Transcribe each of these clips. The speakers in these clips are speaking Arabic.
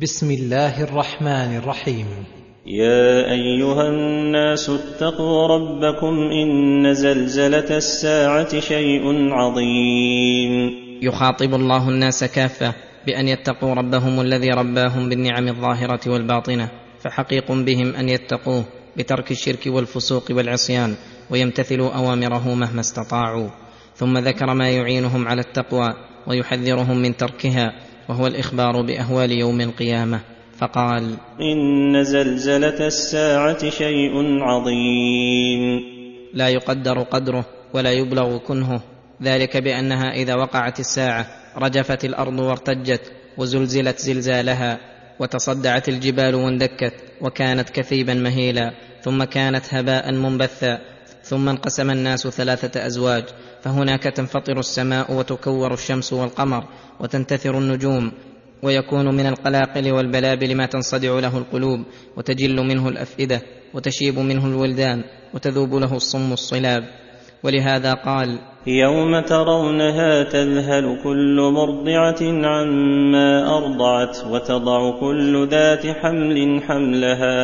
بسم الله الرحمن الرحيم. يا أيها الناس اتقوا ربكم إن زلزلة الساعة شيء عظيم. يخاطب الله الناس كافة بأن يتقوا ربهم الذي رباهم بالنعم الظاهرة والباطنة فحقيق بهم أن يتقوه بترك الشرك والفسوق والعصيان ويمتثلوا أوامره مهما استطاعوا. ثم ذكر ما يعينهم على التقوى ويحذرهم من تركها وهو الإخبار بأهوال يوم القيامة. فقال إن زلزلة الساعة شيء عظيم. لا يقدر قدره ولا يبلغ كنهه. ذلك بأنها إذا وقعت الساعة رجفت الأرض وارتجت وزلزلت زلزالها وتصدعت الجبال واندكت وكانت كثيبا مهيلا ثم كانت هباء منبثا ثم انقسم الناس ثلاثة أزواج فهناك تنفطر السماء وتكور الشمس والقمر وتنتثر النجوم ويكون من القلاقل والبلابل ما تنصدع له القلوب وتجل منه الأفئدة وتشيب منه الولدان وتذوب له الصم الصلاب. ولهذا قال يوم ترونها تذهل كل مرضعة عما أرضعت وتضع كل ذات حمل حملها.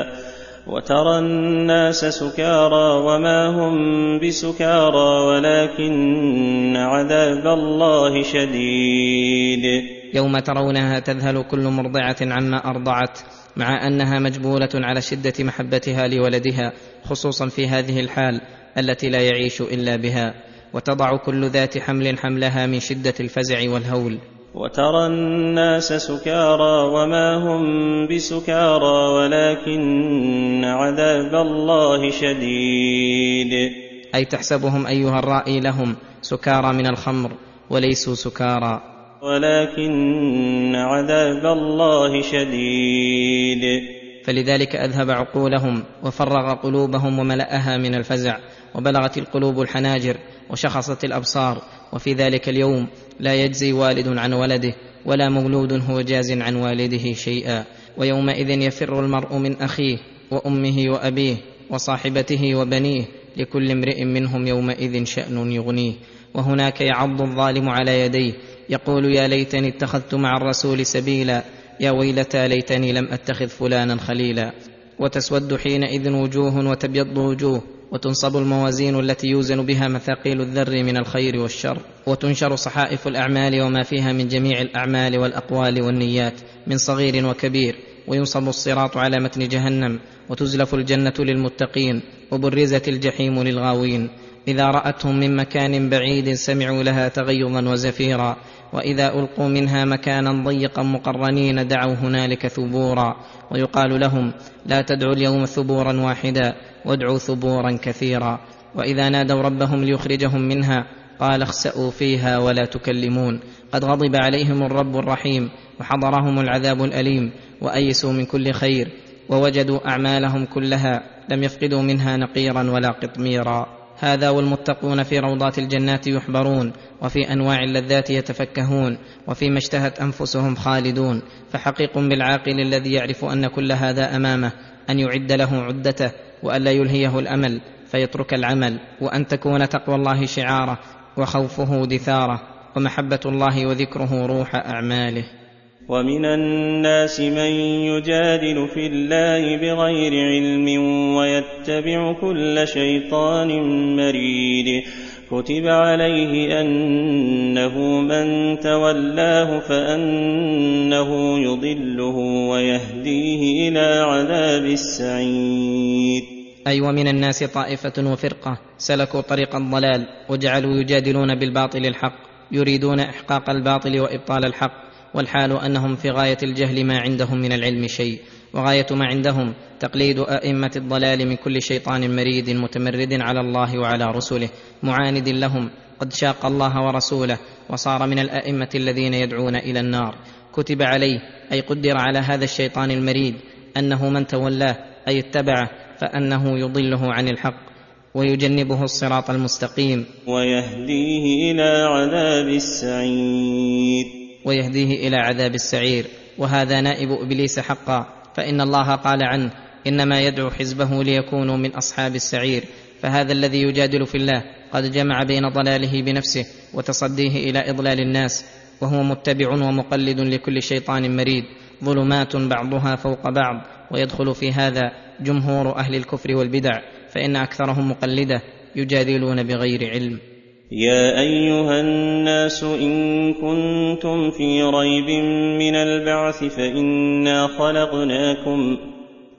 وترى الناس سكارى وما هم بسكارى ولكن عذاب الله شديد. يوم ترونها تذهل كل مرضعة عما أرضعت مع أنها مجبولة على شدة محبتها لولدها خصوصا في هذه الحال التي لا يعيش إلا بها وتضع كل ذات حمل حملها من شدة الفزع والهول. وترى الناس سكارى وما هم بسكارى ولكن عذاب الله شديد. أي تحسبهم أيها الرائي لهم سكارى من الخمر وليسوا سكارى. ولكن عذاب الله شديد. فلذلك أذهب عقولهم وفرغ قلوبهم وملأها من الفزع وبلغت القلوب الحناجر وشخصت الأبصار وفي ذلك اليوم لا يجزي والد عن ولده ولا مولود هو جاز عن والده شيئا. ويومئذ يفر المرء من أخيه وأمه وأبيه وصاحبته وبنيه لكل امرئ منهم يومئذ شأن يغنيه. وهناك يعض الظالم على يديه. يقول يا ليتني اتخذت مع الرسول سبيلا. يا ويلتى ليتني لم أتخذ فلانا خليلا. وتسود حينئذ وجوه وتبيض وجوه. وتنصب الموازين التي يوزن بها مثاقيل الذر من الخير والشر وتنشر صحائف الأعمال وما فيها من جميع الأعمال والأقوال والنيات من صغير وكبير وينصب الصراط على متن جهنم وتزلف الجنة للمتقين وبرزت الجحيم للغاوين. إذا رأتهم من مكان بعيد سمعوا لها تغيظا وزفيرا. وإذا ألقوا منها مكانا ضيقا مقرنين دعوا هنالك ثبورا ويقال لهم لا تدعوا اليوم ثبورا واحدا وادعوا ثبورا كثيرا وإذا نادوا ربهم ليخرجهم منها قال اخسأوا فيها ولا تكلمون قد غضب عليهم الرب الرحيم وحضرهم العذاب الأليم وأيسوا من كل خير ووجدوا أعمالهم كلها لم يفقدوا منها نقيرا ولا قطميرا هذا والمتقون في روضات الجنات يحبرون وفي أنواع اللذات يتفكهون وفيما اشتهت أنفسهم خالدون. فحقيق بالعاقل الذي يعرف أن كل هذا أمامه أن يعد له عدته والا يلهيه الأمل فيترك العمل وأن تكون تقوى الله شعاره وخوفه دثاره ومحبة الله وذكره روح أعماله. ومن الناس من يجادل في الله بغير علم ويتبع كل شيطان مريد. كتب عليه أنه من تولاه فأنه يضله ويهديه إلى عذاب السعير. أي أيوة ومن الناس طائفة وفرقة سلكوا طريق الضلال وجعلوا يجادلون بالباطل الحق يريدون إحقاق الباطل وإبطال الحق. والحال أنهم في غاية الجهل ما عندهم من العلم شيء وغاية ما عندهم تقليد أئمة الضلال من كل شيطان مريد متمرد على الله وعلى رسله معاند لهم قد شاق الله ورسوله وصار من الأئمة الذين يدعون إلى النار. كتب عليه أي قدر على هذا الشيطان المريد أنه من تولاه أي اتبعه فأنه يضله عن الحق ويجنبه الصراط المستقيم. ويهديه إلى عذاب السعير. ويهديه إلى عذاب السعير. وهذا نائب إبليس حقا. فإن الله قال عنه إنما يدعو حزبه ليكونوا من أصحاب السعير. فهذا الذي يجادل في الله قد جمع بين ضلاله بنفسه وتصديه إلى إضلال الناس. وهو متبع ومقلد لكل شيطان مريد. ظلمات بعضها فوق بعض. ويدخل في هذا جمهور أهل الكفر والبدع. فإن أكثرهم مقلدة يجادلون بغير علم. يا ايها الناس ان كنتم في ريب من البعث فانا خلقناكم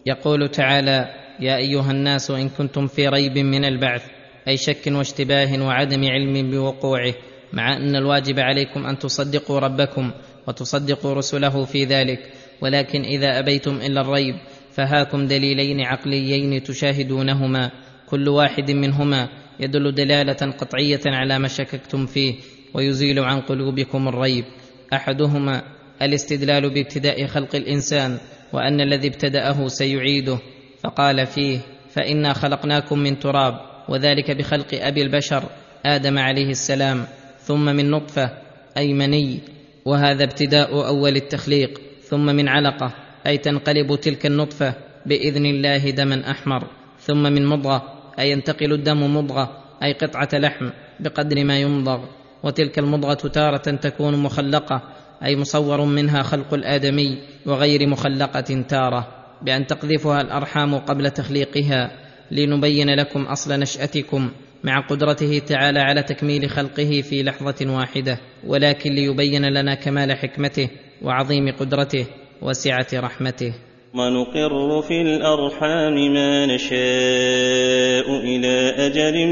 يقول تعالى يا ايها الناس ان كنتم في ريب من البعث أي شك واشتباه وعدم علم بوقوعه مع ان الواجب عليكم ان تصدقوا ربكم وتصدقوا رسله في ذلك ولكن اذا ابيتم الا الريب فهاكم دليلين عقليين تشاهدونهما كل واحد منهما يدل دلالة قطعية على ما شككتم فيه ويزيل عن قلوبكم الريب. أحدهما الاستدلال بابتداء خلق الإنسان وأن الذي ابتدأه سيعيده. فقال فيه فإنا خلقناكم من تراب وذلك بخلق أبي البشر آدم عليه السلام ثم من نطفة أي مني. وهذا ابتداء أول التخليق ثم من علقة أي تنقلب تلك النطفة بإذن الله دما أحمر. ثم من مضغة أي ينتقل الدم مضغة أي قطعة لحم بقدر ما يمضغ. وتلك المضغة تارة تكون مخلقة أي مصور منها خلق الآدمي وغير مخلقة تارة. بأن تقذفها الأرحام قبل تخليقها لنبين لكم أصل نشأتكم مع قدرته تعالى على تكميل خلقه في لحظة واحدة. ولكن ليبين لنا كمال حكمته وعظيم قدرته وسعة رحمته. ونقر في الأرحام ما نشاء إلى أجل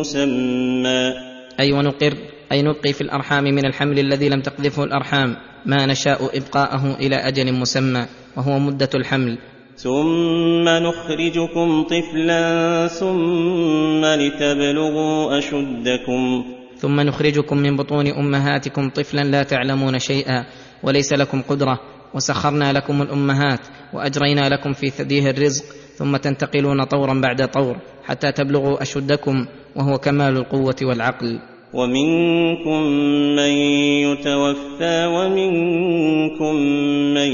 مسمى. أي ونقر أي نبقي في الأرحام من الحمل الذي لم تقذفه الأرحام ما نشاء إبقاءه إلى أجل مسمى وهو مدة الحمل. ثم نخرجكم طفلا ثم لتبلغوا أشدكم. ثم نخرجكم من بطون أمهاتكم طفلا لا تعلمون شيئا وليس لكم قدرة. وسخرنا لكم الأمهات وأجرينا لكم في ثديه الرزق ثم تنتقلون طورا بعد طور حتى تبلغوا أشدكم وهو كمال القوة والعقل. ومنكم من يتوفى ومنكم من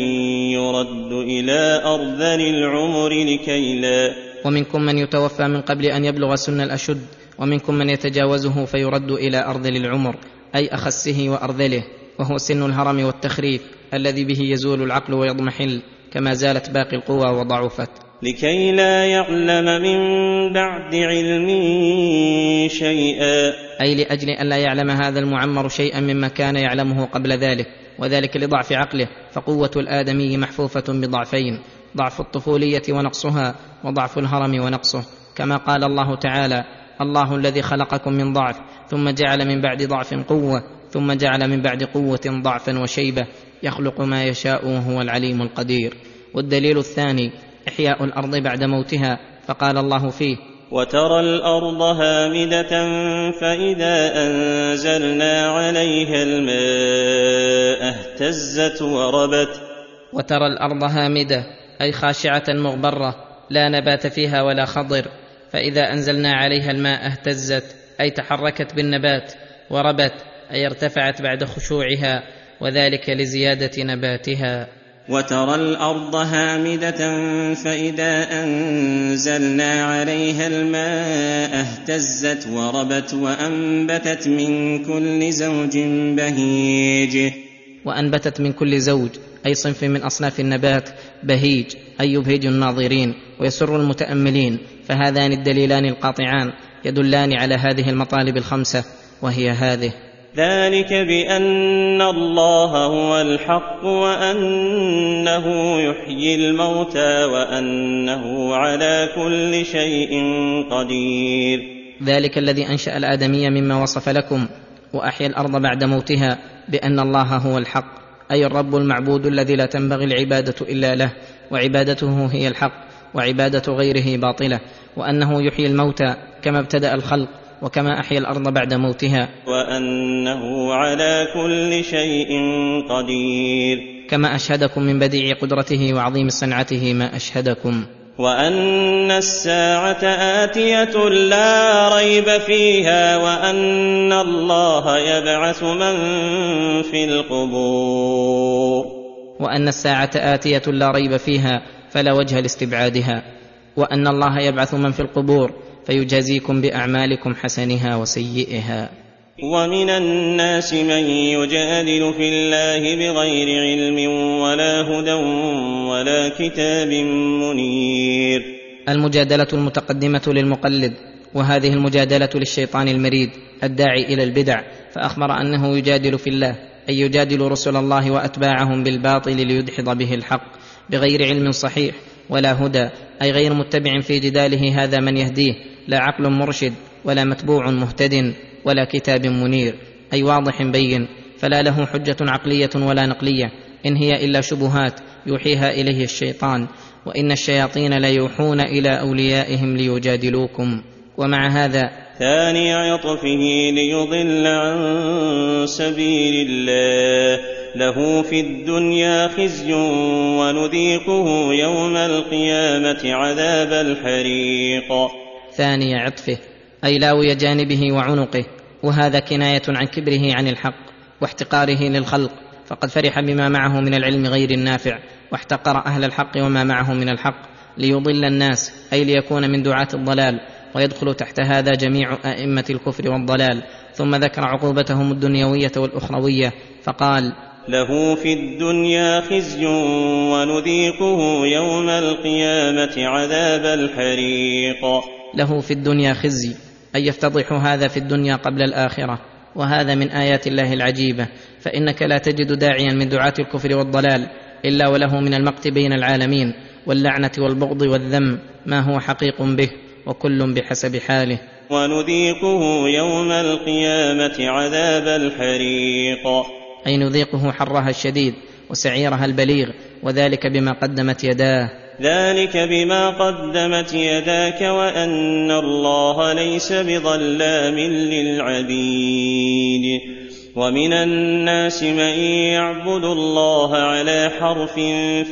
يرد إلى ارذل العمر لكي لا. ومنكم من يتوفى من قبل أن يبلغ سن الأشد ومنكم من يتجاوزه فيرد إلى ارذل العمر أي أخسه وأرذله. وهو سن الهرم والتخريف الذي به يزول العقل ويضمحل كما زالت باقي القوى وضعفت. لكي لا يعلم من بعد علم شيئا. أي لأجل أن لا يعلم هذا المعمر شيئا مما كان يعلمه قبل ذلك وذلك لضعف عقله فقوة الآدمي محفوفة بضعفين ضعف الطفولية ونقصها وضعف الهرم ونقصه. كما قال الله تعالى الله الذي خلقكم من ضعف ثم جعل من بعد ضعف قوة ثم جعل من بعد قوة ضعفا وشيبة يخلق ما يشاء وهو العليم القدير. والدليل الثاني إحياء الأرض بعد موتها فقال الله فيه وترى الأرض هامدة فإذا أنزلنا عليها الماء اهتزت وربت. وترى الأرض هامدة أي خاشعة مغبرة لا نبات فيها ولا خضر. فإذا أنزلنا عليها الماء اهتزت أي تحركت بالنبات وربت. أي ارتفعت بعد خشوعها وذلك لزيادة نباتها. وترى الأرض هامدة فإذا أنزلنا عليها الماء اهتزت وربت وأنبتت من كل زوج بهيج. وأنبتت من كل زوج أي صنف من أصناف النبات بهيج أي يبهج الناظرين ويسر المتأملين فهذان الدليلان القاطعان يدلان على هذه المطالب الخمسة وهي هذه. ذلك بأن الله هو الحق وأنه يحيي الموتى وأنه على كل شيء قدير. ذلك الذي أنشأ الآدمي مما وصف لكم وأحيا الأرض بعد موتها بأن الله هو الحق أي الرب المعبود الذي لا تنبغي العبادة إلا له وعبادته هي الحق وعبادة غيره باطلة وأنه يحيي الموتى كما ابتدأ الخلق. وكما أحيا الأرض بعد موتها. وأنه على كل شيء قدير. كما أشهدكم من بديع قدرته وعظيم صنعته ما أشهدكم. وأن الساعة آتية لا ريب فيها وأن الله يبعث من في القبور. وأن الساعة آتية لا ريب فيها فلا وجه لاستبعادها. وأن الله يبعث من في القبور. فيجازيكم بأعمالكم حسنها وسيئها. ومن الناس من يجادل في الله بغير علم ولا هدى ولا كتاب منير. المجادلة المتقدمة للمقلد وهذه المجادلة للشيطان المريد الداعي إلى البدع فأخبر أنه يجادل في الله أي يجادل رسل الله وأتباعهم بالباطل ليدحض به الحق بغير علم صحيح ولا هدى أي غير متبع في جداله هذا من يهديه. لا عقل مرشد ولا متبوع مهتد ولا كتاب منير أي واضح بين فلا له حجة عقلية ولا نقلية إن هي إلا شبهات يوحيها إليه الشيطان وإن الشياطين ليوحون إلى أوليائهم ليجادلوكم. ومع هذا ثاني عطفه ليضل عن سبيل الله له في الدنيا خزي ونذيقه يوم القيامة عذاب الحريق. ثاني عطفه أي لاوي جانبه وعنقه وهذا كناية عن كبره عن الحق واحتقاره للخلق فقد فرح بما معه من العلم غير النافع واحتقر أهل الحق وما معه من الحق ليضل الناس أي ليكون من دعاة الضلال ويدخل تحت هذا جميع أئمة الكفر والضلال. ثم ذكر عقوبتهم الدنيوية والأخروية فقال له في الدنيا خزي ونذيقه يوم القيامة عذاب الحريق. له في الدنيا خزي اي يفتضح هذا في الدنيا قبل الآخرة. وهذا من آيات الله العجيبة. فإنك لا تجد داعيا من دعاة الكفر والضلال إلا وله من المقت بين العالمين واللعنة والبغض والذم ما هو حقيق به وكل بحسب حاله. ونذيقه يوم القيامة عذاب الحريق. أي نذيقه حرها الشديد وسعيرها البليغ وذلك بما قدمت يداه. ذلك بما قدمت يداك وان الله ليس بظلام للعبيد ومن الناس من يعبد الله على حرف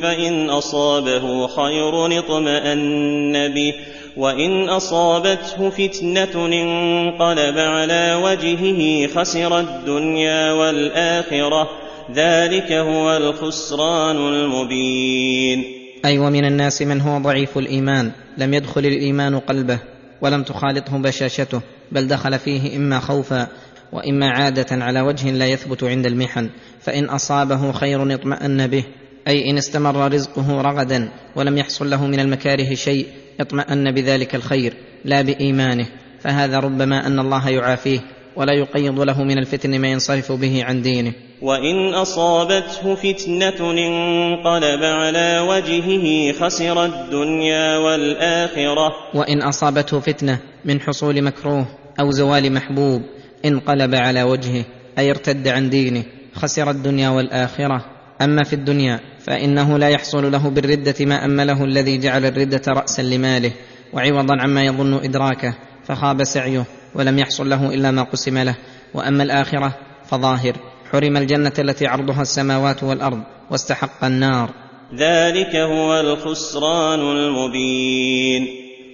فان اصابه خير اطمان به وان اصابته فتنه انقلب على وجهه خسر الدنيا والاخره ذلك هو الخسران المبين أي ومن الناس من هو ضعيف الإيمان لم يدخل الإيمان قلبه ولم تخالطه بشاشته بل دخل فيه إما خوفا وإما عادة على وجه لا يثبت عند المحن فإن أصابه خير اطمأن به أي إن استمر رزقه رغدا ولم يحصل له من المكاره شيء اطمأن بذلك الخير لا بإيمانه فهذا ربما أن الله يعافيه. ولا يقيض له من الفتن ما ينصرف به عن دينه. وإن أصابته فتنة انقلب على وجهه خسر الدنيا والآخرة. وإن أصابته فتنة من حصول مكروه أو زوال محبوب انقلب على وجهه أي ارتد عن دينه خسر الدنيا والآخرة. أما في الدنيا فإنه لا يحصل له بالردة ما أمله الذي جعل الردة رأسا لماله وعوضا عما يظن إدراكه فخاب سعيه. ولم يحصل له إلا ما قسم له. وأما الآخرة فظاهر. حرم الجنة التي عرضها السماوات والأرض واستحق النار. ذلك هو الخسران المبين.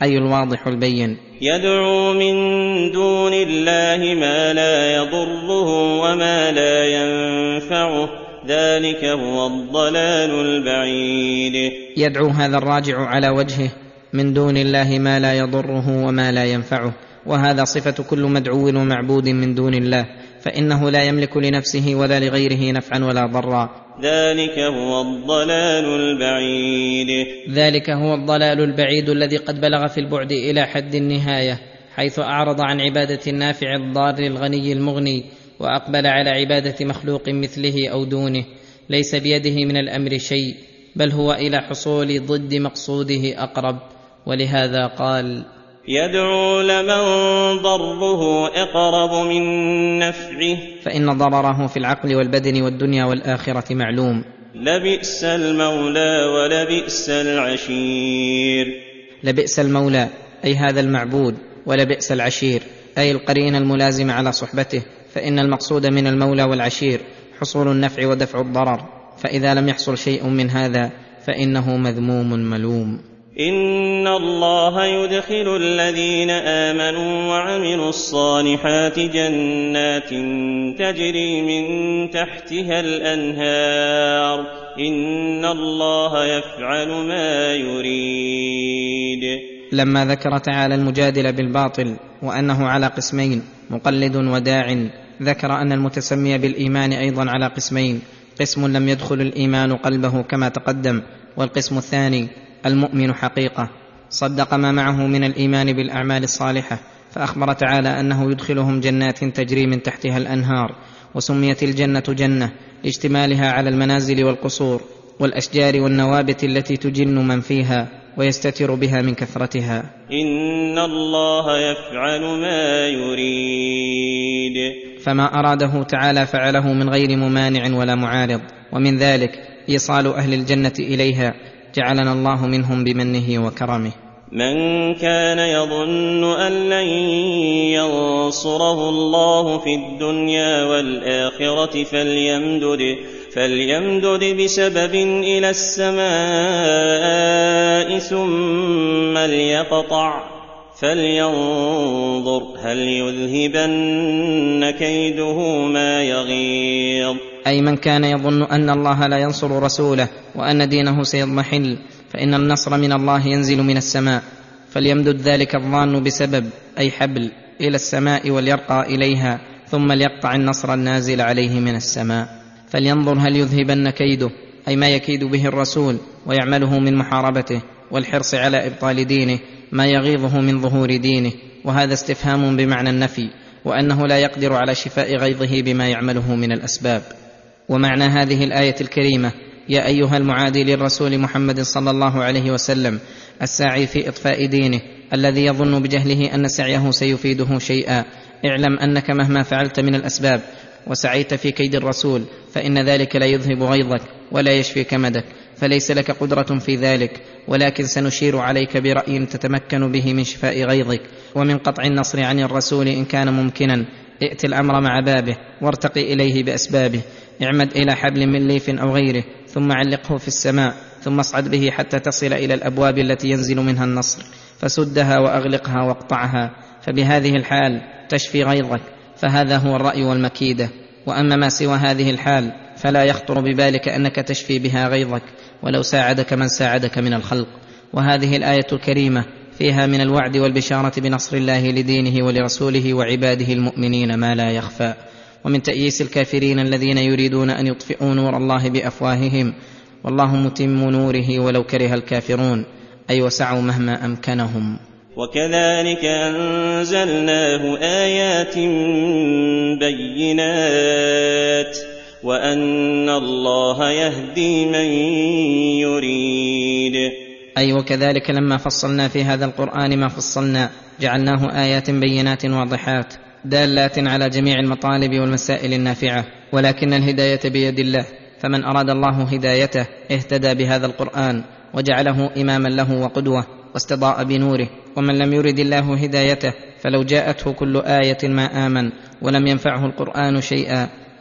أي الواضح البين. يدعو من دون الله ما لا يضره وما لا ينفعه. ذلك هو الضلال البعيد. يدعو هذا الراجع على وجهه. من دون الله ما لا يضره وما لا ينفعه. وهذا صفة كل مدعو ومعبود من دون الله فإنه لا يملك لنفسه ولا لغيره نفعا ولا ضرا. ذلك هو الضلال البعيد. ذلك هو الضلال البعيد الذي قد بلغ في البعد إلى حد النهاية حيث أعرض عن عبادة النافع الضار الغني المغني وأقبل على عبادة مخلوق مثله أو دونه. ليس بيده من الأمر شيء بل هو إلى حصول ضد مقصوده أقرب. ولهذا قال يدعو لمن ضره أقرب من نفعه. فإن ضرره في العقل والبدن والدنيا والآخرة معلوم. لبئس المولى ولبئس العشير. لبئس المولى أي هذا المعبود ولبئس العشير أي القرين الملازم على صحبته. فإن المقصود من المولى والعشير حصول النفع ودفع الضرر. فإذا لم يحصل شيء من هذا فإنه مذموم ملوم. ان الله يدخل الذين امنوا وعملوا الصالحات جنات تجري من تحتها الانهار ان الله يفعل ما يريد. لما ذكر تعالى المجادل بالباطل وأنه على قسمين مقلد وداع ذكر أن المتسمي بالإيمان أيضا على قسمين قسم لم يدخل الإيمان قلبه كما تقدم والقسم الثاني المؤمن حقيقة. صدق ما معه من الإيمان بالأعمال الصالحة فأخبر تعالى أنه يدخلهم جنات تجري من تحتها الأنهار وسميت الجنة جنة لاجتمالها على المنازل والقصور والأشجار والنوابت التي تجن من فيها ويستتر بها من كثرتها. إن الله يفعل ما يريد. فما أراده تعالى فعله من غير ممانع ولا معارض ومن ذلك إيصال أهل الجنة إليها جعلنا الله منهم بمنه وكرمه. من كان يظن أن لن ينصره الله في الدنيا والآخرة فليمدد فليمدد بسبب إلى السماء ثم ليقطع. فلينظر هل يذهبن كيده ما يغيظ. أي من كان يظن أن الله لا ينصر رسوله وأن دينه سيضمحل فإن النصر من الله ينزل من السماء. فليمدد ذلك الظان بسبب أي حبل إلى السماء وليرقى إليها ثم ليقطع النصر النازل عليه من السماء. فلينظر هل يذهبن كيده أي ما يكيد به الرسول ويعمله من محاربته والحرص على إبطال دينه ما يغيظه من ظهور دينه وهذا استفهام بمعنى النفي وأنه لا يقدر على شفاء غيظه بما يعمله من الأسباب. ومعنى هذه الآية الكريمة يا أيها المعادي للرسول محمد صلى الله عليه وسلم الساعي في إطفاء دينه الذي يظن بجهله أن سعيه سيفيده شيئا اعلم أنك مهما فعلت من الأسباب وسعيت في كيد الرسول فإن ذلك لا يذهب غيظك ولا يشفي كمدك. فليس لك قدرة في ذلك ولكن سنشير عليك برأي تتمكن به من شفاء غيظك ومن قطع النصر عن الرسول إن كان ممكنا. ائت الأمر مع بابه وارتقي إليه بأسبابه. اعمد إلى حبل من ليف أو غيره ثم علقه في السماء ثم اصعد به حتى تصل إلى الأبواب التي ينزل منها النصر فسدها وأغلقها واقطعها. فبهذه الحال تشفي غيظك فهذا هو الرأي والمكيدة. وأما ما سوى هذه الحال فلا يخطر ببالك أنك تشفي بها غيظك ولو ساعدك من ساعدك من الخلق. وهذه الآية الكريمة فيها من الوعد والبشارة بنصر الله لدينه ولرسوله وعباده المؤمنين ما لا يخفى. ومن تأييس الكافرين الذين يريدون أن يطفئوا نور الله بأفواههم والله متم نوره ولو كره الكافرون. أي وسعوا مهما أمكنهم. وكذلك أنزلناه آيات بينات. وأن الله يهدي من يريد. أي وكذلك لما فصلنا في هذا القرآن ما فصلنا جعلناه آيات بينات واضحات دالات على جميع المطالب والمسائل النافعة ولكن الهداية بيد الله فمن أراد الله هدايته اهتدى بهذا القرآن وجعله إماما له وقدوة واستضاء بنوره ومن لم يرد الله هدايته فلو جاءته كل آية ما آمن ولم ينفعه القرآن شيئا.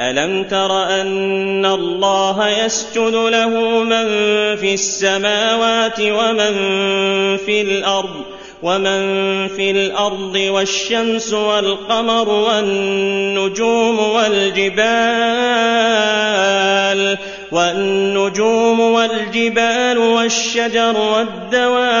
ألم تر أن الله يسجد له من في السماوات ومن في الأرض ومن في الأرض والشمس والقمر والنجوم والجبال والنجوم والجبال والشجر والدواب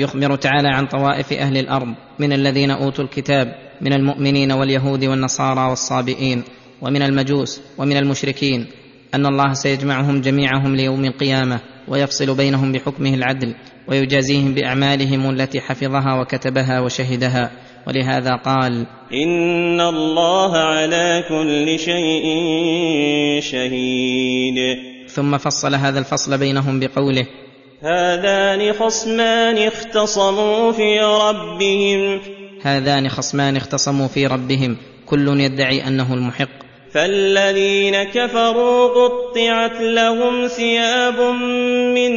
يخبر تعالى عن طوائف أهل الأرض من الذين أوتوا الكتاب من المؤمنين واليهود والنصارى والصابئين ومن المجوس ومن المشركين أن الله سيجمعهم جميعهم ليوم القيامة ويفصل بينهم بحكمه العدل ويجازيهم بأعمالهم التي حفظها وكتبها وشهدها. ولهذا قال إن الله على كل شيء شهيد. ثم فصل هذا الفصل بينهم بقوله هذان خصمان اختصموا في ربهم. هذان خصمان اختصموا في ربهم. كل يدعي أنه المحق. فالذين كفروا قطعت لهم ثياب من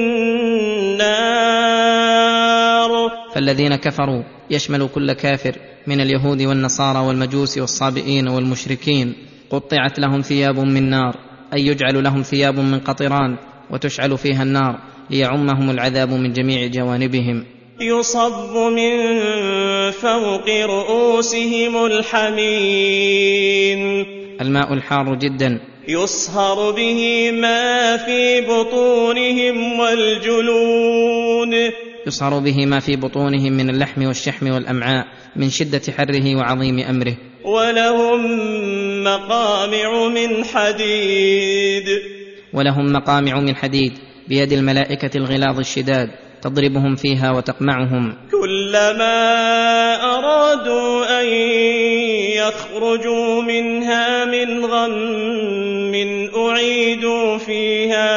نار. فالذين كفروا يشمل كل كافر من اليهود والنصارى والمجوس والصابئين والمشركين. قطعت لهم ثياب من نار. أي يجعل لهم ثياب من قطران وتشعل فيها النار. ليعمهم العذاب من جميع جوانبهم. يصب من فوق رؤوسهم الحميم. الماء الحار جدا. يصهر به ما في بطونهم والجلود. يصهر به ما في بطونهم من اللحم والشحم والأمعاء من شدة حره وعظيم أمره. ولهم مقامع من حديد. ولهم مقامع من حديد. بيد الملائكة الغلاظ الشداد تضربهم فيها وتقمعهم. كلما أرادوا أن يخرجوا منها من غم أعيدوا فيها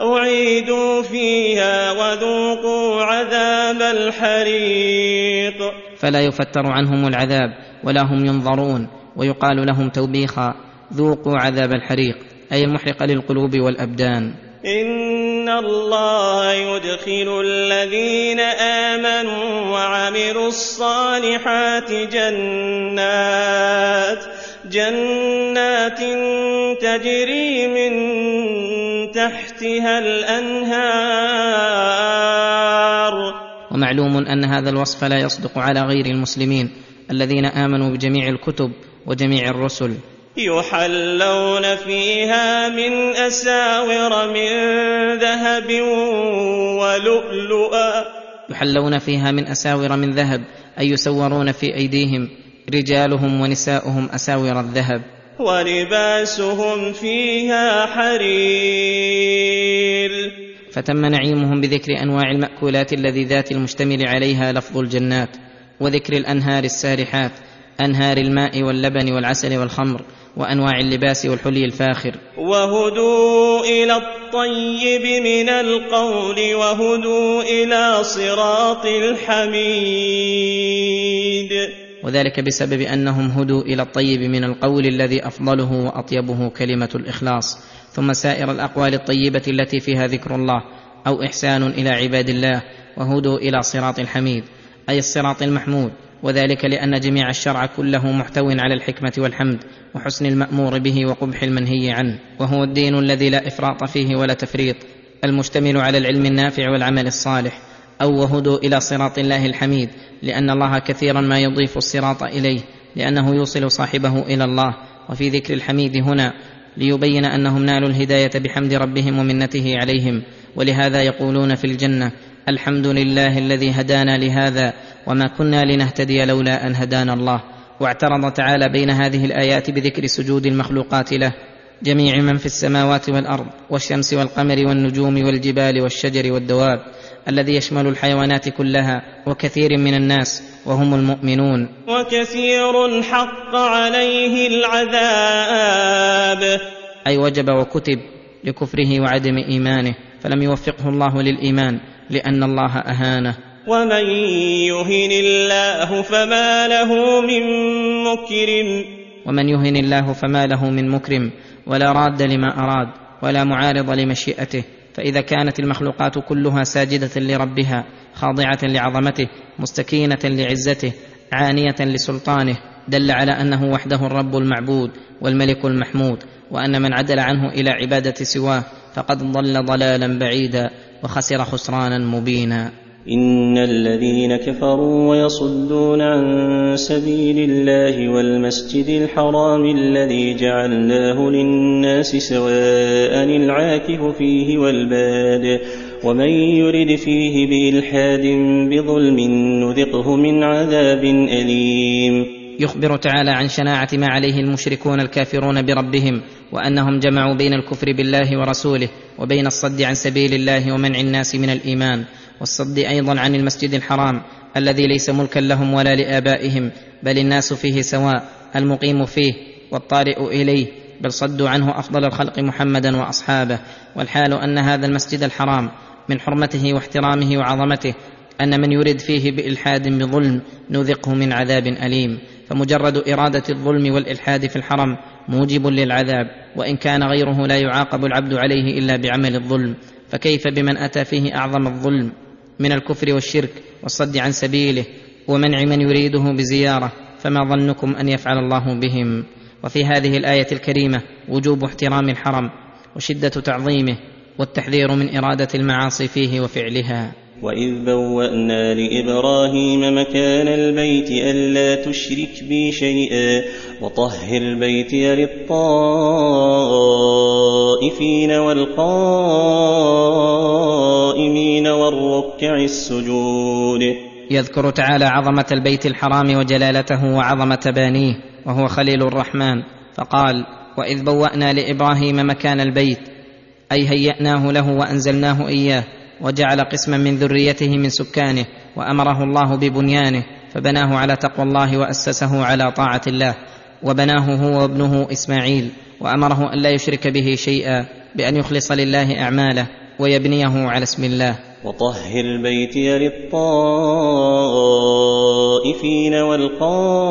أعيدوا فيها وذوقوا عذاب الحريق. فلا يفتر عنهم العذاب ولا هم ينظرون ويقال لهم توبيخا ذوقوا عذاب الحريق أي المحرق للقلوب والأبدان. إن الله يدخل الذين آمنوا وعملوا الصالحات جنات جنات تجري من تحتها الأنهار ومعلوم أن هذا الوصف لا يصدق على غير المسلمين الذين آمنوا بجميع الكتب وجميع الرسل يحلون فيها من أساور من ذهب ولؤلؤا. يحلون فيها من أساور من ذهب أي يسورون في أيديهم رجالهم ونساؤهم أساور الذهب. ولباسهم فيها حرير. فتم نعيمهم بذكر أنواع المأكولات اللذيذات المشتمل عليها لفظ الجنات وذكر الأنهار السارحات أنهار الماء واللبن والعسل والخمر. وأنواع اللباس والحلي الفاخر. وهدوا إلى الطيب من القول وهدوا إلى صراط الحميد. وذلك بسبب أنهم هدوا إلى الطيب من القول الذي أفضله وأطيبه كلمة الإخلاص. ثم سائر الأقوال الطيبة التي فيها ذكر الله أو إحسان إلى عباد الله وهدوا إلى صراط الحميد أي الصراط المحمود. وذلك لأن جميع الشرع كله محتو على الحكمة والحمد وحسن المأمور به وقبح المنهي عنه وهو الدين الذي لا إفراط فيه ولا تفريط المشتمل على العلم النافع والعمل الصالح أو وهدوا إلى صراط الله الحميد لأن الله كثيرا ما يضيف الصراط إليه لأنه يوصل صاحبه إلى الله وفي ذكر الحميد هنا ليبين أنهم نالوا الهداية بحمد ربهم ومنته عليهم ولهذا يقولون في الجنة الحمد لله الذي هدانا لهذا وما كنا لنهتدي لولا أن هدانا الله. واعترض تعالى بين هذه الآيات بذكر سجود المخلوقات له. جميع من في السماوات والأرض والشمس والقمر والنجوم والجبال والشجر والدواب الذي يشمل الحيوانات كلها وكثير من الناس وهم المؤمنون. وكثير حق عليه العذاب. أي وجب وكتب لكفره وعدم إيمانه. فلم يوفقه الله للإيمان لأن الله أهانه. ومن يهن الله فما له من مكرم ومن يهن الله فما له من مكرم ولا راد لما اراد ولا معارض لمشيئته فاذا كانت المخلوقات كلها ساجده لربها خاضعه لعظمته مستكينه لعزته عانيه لسلطانه دل على انه وحده الرب المعبود والملك المحمود وان من عدل عنه إلى عباده سواه فقد ضل ضلالا بعيدا وخسر خسرانا مبينا إن الذين كفروا ويصدون عن سبيل الله والمسجد الحرام الذي جعلناه للناس سواء العاكف فيه والباد ومن يرد فيه بإلحاد بظلم نذقه من عذاب أليم. يخبر تعالى عن شناعة ما عليه المشركون الكافرون بربهم وأنهم جمعوا بين الكفر بالله ورسوله وبين الصد عن سبيل الله ومنع الناس من الإيمان. والصد أيضا عن المسجد الحرام الذي ليس ملكا لهم ولا لآبائهم بل الناس فيه سواء المقيم فيه والطارئ إليه بل صدوا عنه أفضل الخلق محمدا وأصحابه. والحال أن هذا المسجد الحرام من حرمته واحترامه وعظمته أن من يرد فيه بإلحاد بظلم نذقه من عذاب أليم. فمجرد إرادة الظلم والإلحاد في الحرم موجب للعذاب وإن كان غيره لا يعاقب العبد عليه إلا بعمل الظلم. فكيف بمن أتى فيه أعظم الظلم؟ من الكفر والشرك والصد عن سبيله ومنع من يريده بزيارة فما ظنكم أن يفعل الله بهم؟ وفي هذه الآية الكريمة وجوب احترام الحرم وشدة تعظيمه والتحذير من إرادة المعاصي فيه وفعلها. وإذ بوأنا لإبراهيم مكان البيت ألا تشرك بي شيئا وطهر بيتي للطائفين والقائمين والركع السجود يذكر تعالى عظمة البيت الحرام وجلالته وعظمة بانيه وهو خليل الرحمن. فقال واذ بوانا لابراهيم مكان البيت أي هيأناه له وأنزلناه إياه. وجعل قسما من ذريته من سكانه وأمره الله ببنيانه فبناه على تقوى الله وأسسه على طاعة الله وبناه هو وابنه إسماعيل وأمره أن لا يشرك به شيئا بأن يخلص لله أعماله ويبنيه على اسم الله. وطهر بيتي للطائفين والقائمين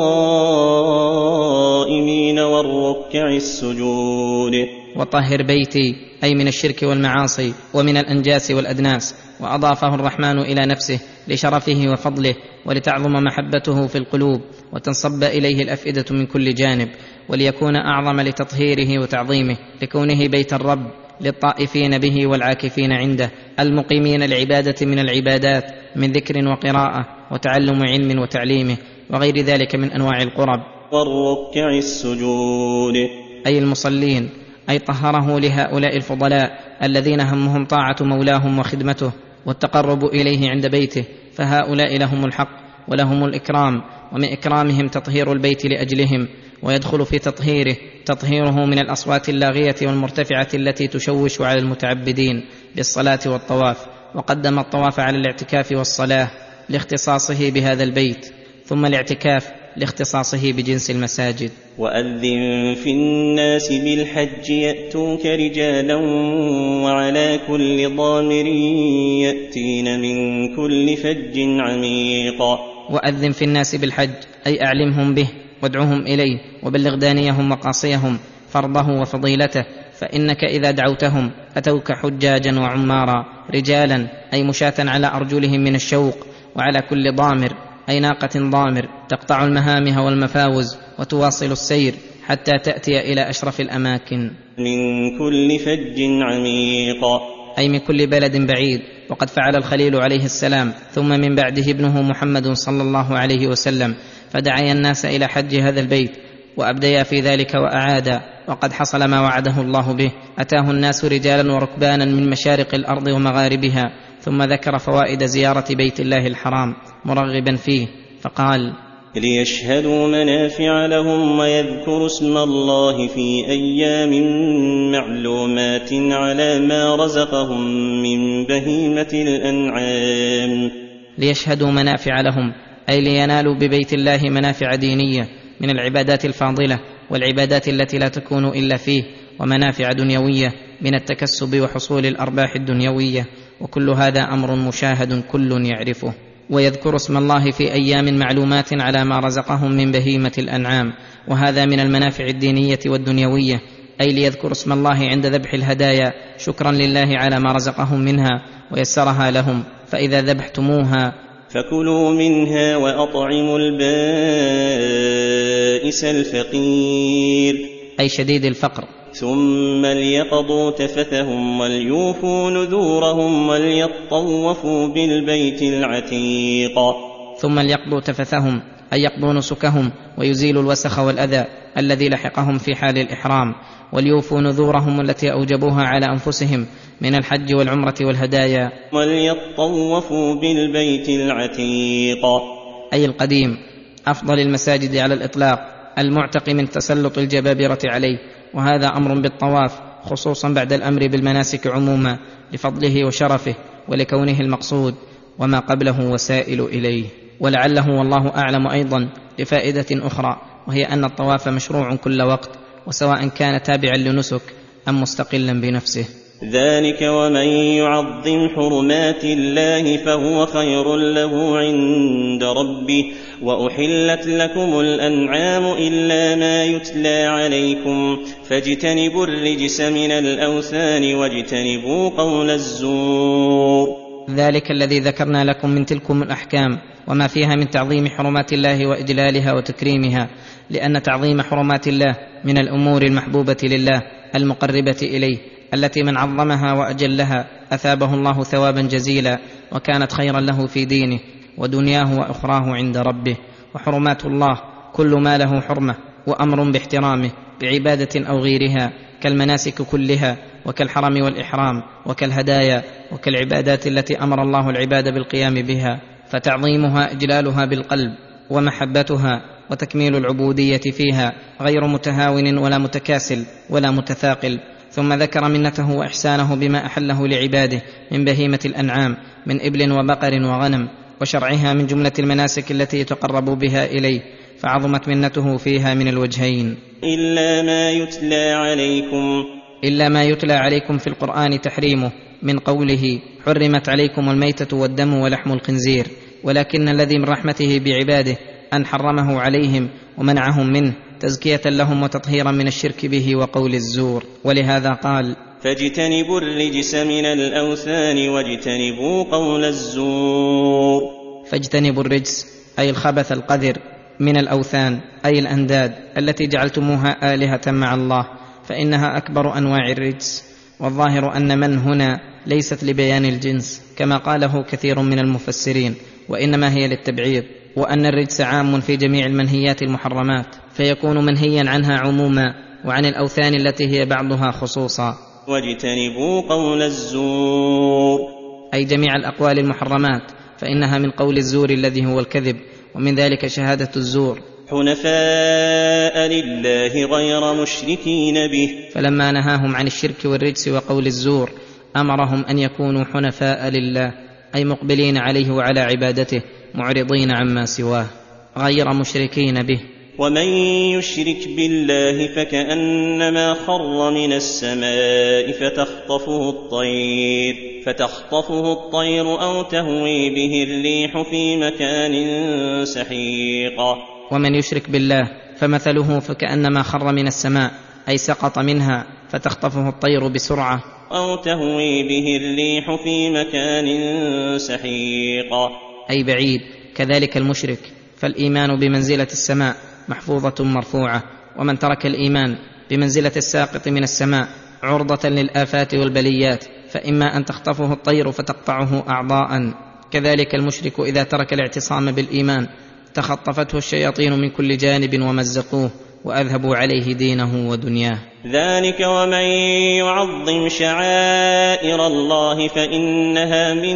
والركع السجود. وطهر بيتي أي من الشرك والمعاصي ومن الأنجاس والأدناس. وأضافه الرحمن إلى نفسه لشرفه وفضله ولتعظم محبته في القلوب وتنصب إليه الأفئدة من كل جانب وليكون أعظم لتطهيره وتعظيمه لكونه بيت الرب للطائفين به والعاكفين عنده المقيمين العباده من العبادات من ذكر وقراءة وتعلم علم وتعليمه وغير ذلك من أنواع القرب. والركع السجود. أي المصلين. أي طهره لهؤلاء الفضلاء الذين همهم طاعة مولاهم وخدمته والتقرب إليه عند بيته فهؤلاء لهم الحق ولهم الإكرام ومن إكرامهم تطهير البيت لأجلهم ويدخل في تطهيره تطهيره من الأصوات اللاغية والمرتفعة التي تشوش على المتعبدين بالصلاه والطواف وقدم الطواف على الاعتكاف والصلاة لاختصاصه بهذا البيت ثم الاعتكاف لاختصاصه بجنس المساجد. وأذن في الناس بالحج يأتوك رجالا وعلى كل ضامر يأتين من كل فج عميق. وأذن في الناس بالحج أي أعلمهم به وادعهم إليه وبلغ دانيهم وقاصيهم فرضه وفضيلته فإنك إذا دعوتهم أتوك حجاجا وعمارا رجالا أي مشاة على أرجلهم من الشوق وعلى كل ضامر. أي ناقة ضامر تقطع المهامه والمفاوز وتواصل السير حتى تأتي إلى أشرف الأماكن. من كل فج عميق. أي من كل بلد بعيد. وقد فعل الخليل عليه السلام ثم من بعده ابنه محمد صلى الله عليه وسلم فدعي الناس إلى حج هذا البيت وأبديا في ذلك واعادا وقد حصل ما وعده الله به. أتاه الناس رجالا وركبانا من مشارق الأرض ومغاربها. ثم ذكر فوائد زيارة بيت الله الحرام مرغبا فيه فقال ليشهدوا منافع لهم ويذكروا اسم الله في أيام معلومات على ما رزقهم من بهيمة الأنعام. ليشهدوا منافع لهم أي لينالوا ببيت الله منافع دينية من العبادات الفاضلة والعبادات التي لا تكون إلا فيه ومنافع دنيوية من التكسب وحصول الأرباح الدنيوية. وكل هذا أمر مشاهد كل يعرفه. ويذكر اسم الله في أيام معلومات على ما رزقهم من بهيمة الأنعام. وهذا من المنافع الدينية والدنيوية. أي ليذكر اسم الله عند ذبح الهدايا. شكرا لله على ما رزقهم منها ويسرها لهم. فإذا ذبحتموها فكلوا منها وأطعموا البائس الفقير. أي شديد الفقر. ثم ليقضوا تفثهم وليوفوا نذورهم وليطوفوا بالبيت العتيق. ثم ليقضوا تفثهم أي يقضوا نسكهم ويزيلوا الوسخ والأذى الذي لحقهم في حال الإحرام وليوفوا نذورهم التي أوجبوها على أنفسهم من الحج والعمرة والهدايا. وليطوفوا بالبيت العتيق. أي القديم أفضل المساجد على الإطلاق المعتق من تسلط الجبابرة عليه وهذا أمر بالطواف خصوصا بعد الأمر بالمناسك عموما لفضله وشرفه ولكونه المقصود وما قبله وسائل إليه. ولعله والله أعلم أيضا لفائده أخرى وهي أن الطواف مشروع كل وقت وسواء كان تابعا لنسك أم مستقلا بنفسه. ذلك ومن يعظم حرمات الله فهو خير له عند ربه واحلت لكم الانعام الا ما يتلى عليكم فاجتنبوا الرجس من الاوثان واجتنبوا قول الزور. ذلك الذي ذكرنا لكم من تلكم الاحكام وما فيها من تعظيم حرمات الله واجلالها وتكريمها لأن تعظيم حرمات الله من الأمور المحبوبه لله المقربه اليه التي من عظمها وأجلها أثابه الله ثوابا جزيلا وكانت خيرا له في دينه ودنياه وأخراه عند ربه. وحرمات الله كل ما له حرمة وأمر باحترامه بعبادة أو غيرها كالمناسك كلها وكالحرم والإحرام وكالهدايا وكالعبادات التي أمر الله العباد بالقيام بها. فتعظيمها إجلالها بالقلب ومحبتها وتكميل العبودية فيها غير متهاون ولا متكاسل ولا متثاقل. ثم ذكر منته وإحسانه بما أحله لعباده من بهيمة الأنعام من إبل وبقر وغنم وشرعها من جملة المناسك التي يتقرب بها إليه فعظمت منته فيها من الوجهين. إلا ما يتلى عليكم. إلا ما يتلى عليكم في القرآن تحريمه من قوله حرمت عليكم الميتة والدم ولحم الخنزير ولكن الذي من رحمته بعباده أن حرمه عليهم ومنعهم منه تزكية لهم وتطهيرا من الشرك به وقول الزور. ولهذا قال فاجتنبوا الرجس من الأوثان واجتنبوا قول الزور. فاجتنبوا الرجس أي الخبث القذر من الأوثان أي الأنداد التي جعلتموها آلهة مع الله فإنها أكبر أنواع الرجس. والظاهر أن من هنا ليست لبيان الجنس كما قاله كثير من المفسرين وإنما هي للتبعيض. وأن الرجس عام في جميع المنهيات المحرمات فيكون منهيا عنها عموما وعن الأوثان التي هي بعضها خصوصا. واجتنبوا قول الزور. أي جميع الأقوال المحرمات فإنها من قول الزور الذي هو الكذب ومن ذلك شهادة الزور. حنفاء لله غير مشركين به. فلما نهاهم عن الشرك والرجس وقول الزور أمرهم أن يكونوا حنفاء لله أي مقبلين عليه وعلى عبادته. معرضين عما سواه غير مشركين به. ومن يشرك بالله فكأنما خر من السماء فتخطفه الطير فتخطفه الطير أو تهوي به الريح في مكان سحيق. ومن يشرك بالله فمثله فكأنما خر من السماء أي سقط منها فتخطفه الطير بسرعة. أو تهوي به الريح في مكان سحيق. أي بعيد كذلك المشرك. فالإيمان بمنزلة السماء محفوظة مرفوعة ومن ترك الإيمان بمنزلة الساقط من السماء عرضة للآفات والبليات فإما أن تخطفه الطير فتقطعه اعضاء. كذلك المشرك إذا ترك الاعتصام بالإيمان تخطفته الشياطين من كل جانب ومزقوه. وأذهبوا عليه دينه ودنياه. ذلك ومن يعظم شعائر الله فإنها من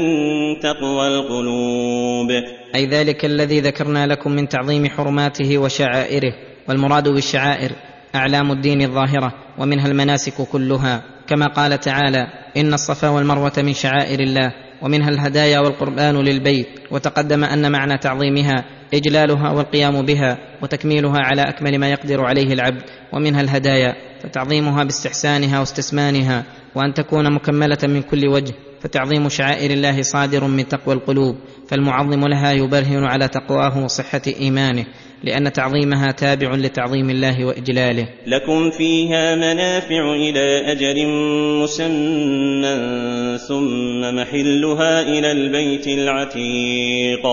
تقوى القلوب. أي ذلك الذي ذكرنا لكم من تعظيم حرماته وشعائره. والمراد بالشعائر أعلام الدين الظاهرة ومنها المناسك كلها. كما قال تعالى إن الصفا والمروة من شعائر الله ومنها الهدايا والقربان للبيت. وتقدم أن معنى تعظيمها إجلالها والقيام بها وتكميلها على أكمل ما يقدر عليه العبد ومنها الهدايا فتعظيمها باستحسانها واستسمانها وأن تكون مكملة من كل وجه فتعظيم شعائر الله صادر من تقوى القلوب فالمعظم لها يبرهن على تقواه وصحة إيمانه لأن تعظيمها تابع لتعظيم الله وإجلاله. لكم فيها منافع إلى أجل مسمى ثم محلها إلى البيت العتيق.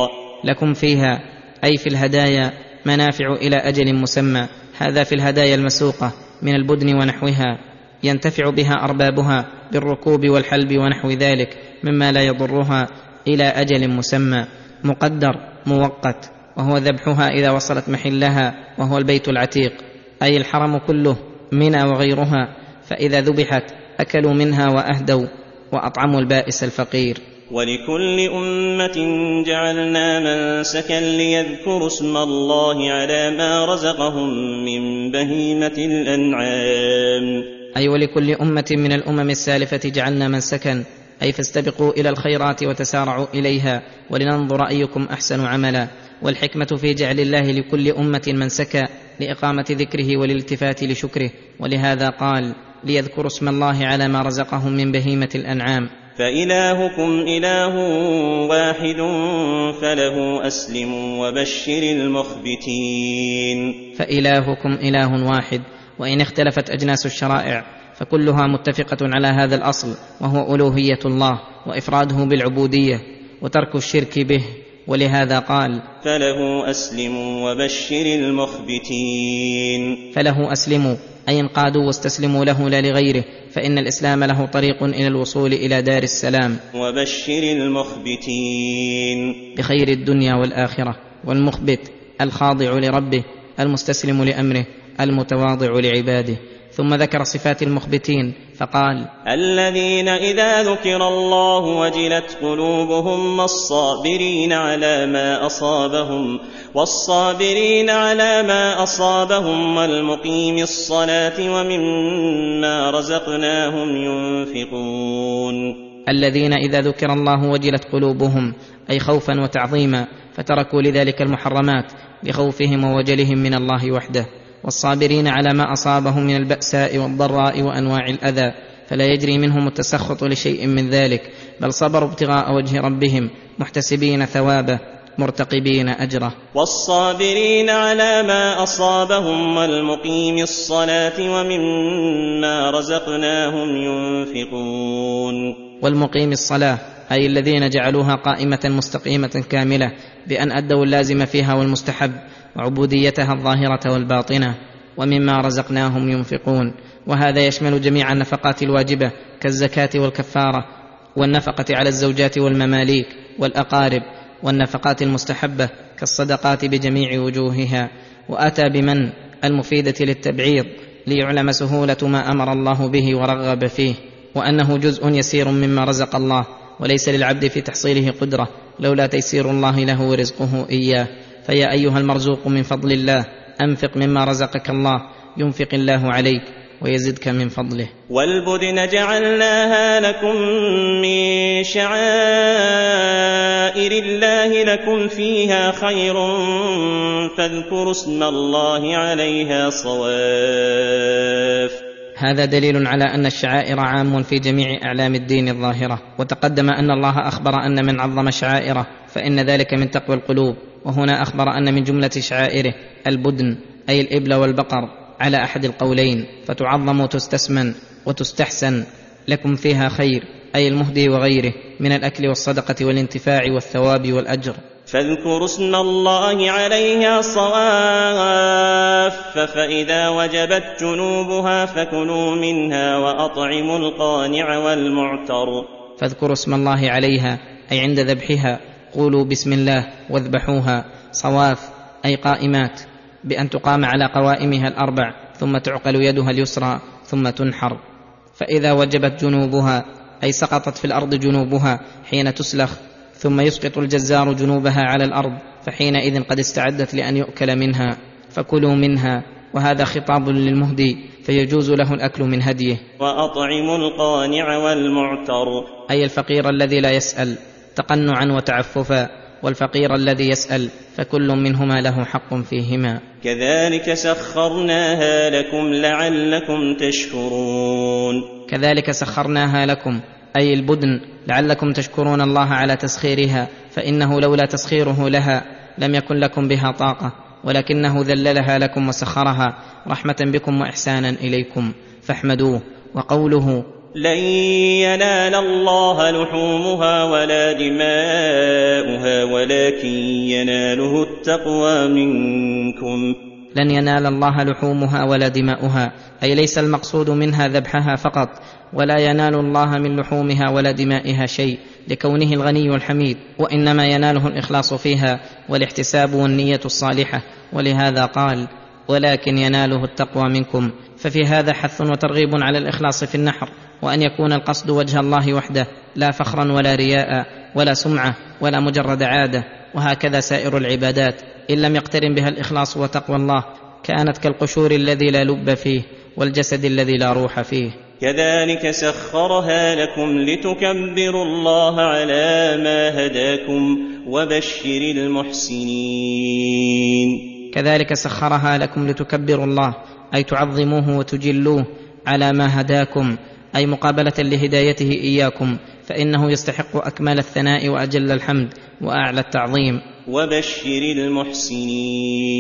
لكم فيها أي في الهدايا منافع إلى أجل مسمى. هذا في الهدايا المسوقة من البدن ونحوها ينتفع بها أربابها بالركوب والحلب ونحو ذلك مما لا يضرها إلى أجل مسمى. مقدر موقت وهو ذبحها إذا وصلت محلها وهو البيت العتيق أي الحرم كله منى وغيرها. فإذا ذبحت أكلوا منها وأهدوا وأطعموا البائس الفقير. ولكل أمة جعلنا منسكا ليذكروا اسم الله على ما رزقهم من بهيمة الأنعام. أي ولكل أمة من الأمم السالفة جعلنا منسكا أي فاستبقوا إلى الخيرات وتسارعوا إليها ولننظر أيكم أحسن عملا. والحكمة في جعل الله لكل أمة منسكا لإقامة ذكره والالتفات لشكره. ولهذا قال ليذكروا اسم الله على ما رزقهم من بهيمة الأنعام. فإلهكم إله واحد فله أسلموا وبشر المخبتين. فإلهكم إله واحد وإن اختلفت أجناس الشرائع فكلها متفقة على هذا الأصل وهو ألوهية الله وإفراده بالعبودية وترك الشرك به ولهذا قال فله أسلموا وبشر المخبتين. فله اسلموا أي انقادوا واستسلموا له لا لغيره فإن الإسلام له طريق إلى الوصول إلى دار السلام. وبشر المخبتين. بخير الدنيا والآخرة والمخبت الخاضع لربه المستسلم لأمره المتواضع لعباده. ثم ذكر صفات المخبتين فقال الذين إذا ذكر الله وجلت قلوبهم والصابرين على ما أصابهم والصابرين على ما أصابهم والمقيم الصلاة ومما رزقناهم ينفقون. الذين إذا ذكر الله وجلت قلوبهم أي خوفا وتعظيما فتركوا لذلك المحرمات لخوفهم ووجلهم من الله وحده. والصابرين على ما أصابهم من البأساء والضراء وأنواع الأذى فلا يجري منهم التسخط لشيء من ذلك بل صبروا ابتغاء وجه ربهم محتسبين ثوابه مرتقبين أجره. والصابرين على ما أصابهم والمقيم الصلاة ومما رزقناهم ينفقون. والمقيم الصلاة أي الذين جعلوها قائمة مستقيمة كاملة بأن أدوا اللازم فيها والمستحب وعبوديتها الظاهرة والباطنة ومما رزقناهم ينفقون. وهذا يشمل جميع النفقات الواجبة كالزكاة والكفارة والنفقة على الزوجات والمماليك والأقارب والنفقات المستحبة كالصدقات بجميع وجوهها. وأتى بمن؟ المفيدة للتبعيض ليعلم سهولة ما أمر الله به ورغب فيه. وأنه جزء يسير مما رزق الله وليس للعبد في تحصيله قدرة لولا تيسير الله له ورزقه إياه. فيا أيها المرزوق من فضل الله أنفق مما رزقك الله ينفق الله عليك ويزدك من فضله. والبدن جعلناها لكم من شعائر الله لكم فيها خير فاذكروا اسم الله عليها صواف. هذا دليل على أن الشعائر عام في جميع أعلام الدين الظاهرة وتقدم أن الله أخبر أن من عظم شعائره فإن ذلك من تقوى القلوب. وهنا أخبر أن من جملة شعائره البدن أي الإبل والبقر على أحد القولين فتعظم وتستسمن وتستحسن لكم فيها خير أي المهدي وغيره من الأكل والصدقة والانتفاع والثواب والأجر. فاذكروا اسم الله عليها صواف فإذا وجبت جنوبها فكلوا منها وأطعموا القانع والمعتر. فاذكروا اسم الله عليها أي عند ذبحها قولوا بسم الله واذبحوها. صواف أي قائمات. بأن تقام على قوائمها الأربع ثم تعقل يدها اليسرى ثم تنحر. فإذا وجبت جنوبها أي سقطت في الأرض جنوبها حين تسلخ ثم يسقط الجزار جنوبها على الأرض فحينئذ قد استعدت لأن يؤكل منها. فكلوا منها وهذا خطاب للمهدي فيجوز له الأكل من هديه. وأطعموا القانع والمعتر. أي الفقير الذي لا يسأل. تقنعا وتعففا والفقير الذي يسأل فكل منهما له حق فيهما. كذلك سخرناها لكم لعلكم تشكرون. كذلك سخرناها لكم أي البدن لعلكم تشكرون الله على تسخيرها فإنه لولا تسخيره لها لم يكن لكم بها طاقة ولكنه ذللها لكم وسخرها. رحمة بكم وإحسانا إليكم. فاحمدوه وقوله لن ينال الله لحومها ولا دماؤها ولكن يناله التقوى منكم. لن ينال الله لحومها ولا دماؤها أي ليس المقصود منها ذبحها فقط ولا ينال الله من لحومها ولا دمائها شيء لكونه الغني الحميد وإنما يناله الإخلاص فيها والاحتساب والنية الصالحة ولهذا قال ولكن يناله التقوى منكم ففي هذا حث وترغيب على الإخلاص في النحر وأن يكون القصد وجه الله وحده لا فخرا ولا رياء ولا سمعة ولا مجرد عادة. وهكذا سائر العبادات. إن لم يقترن بها الإخلاص وتقوى الله كانت كالقشور الذي لا لب فيه والجسد الذي لا روح فيه. كذلك سخرها لكم لتكبروا الله على ما هداكم وبشر المحسنين. كذلك سخرها لكم لتكبروا الله أي تعظموه وتجلوه على ما هداكم أي مقابلة لهدايته إياكم فإنه يستحق أكمل الثناء وأجل الحمد وأعلى التعظيم. وبشر المحسنين.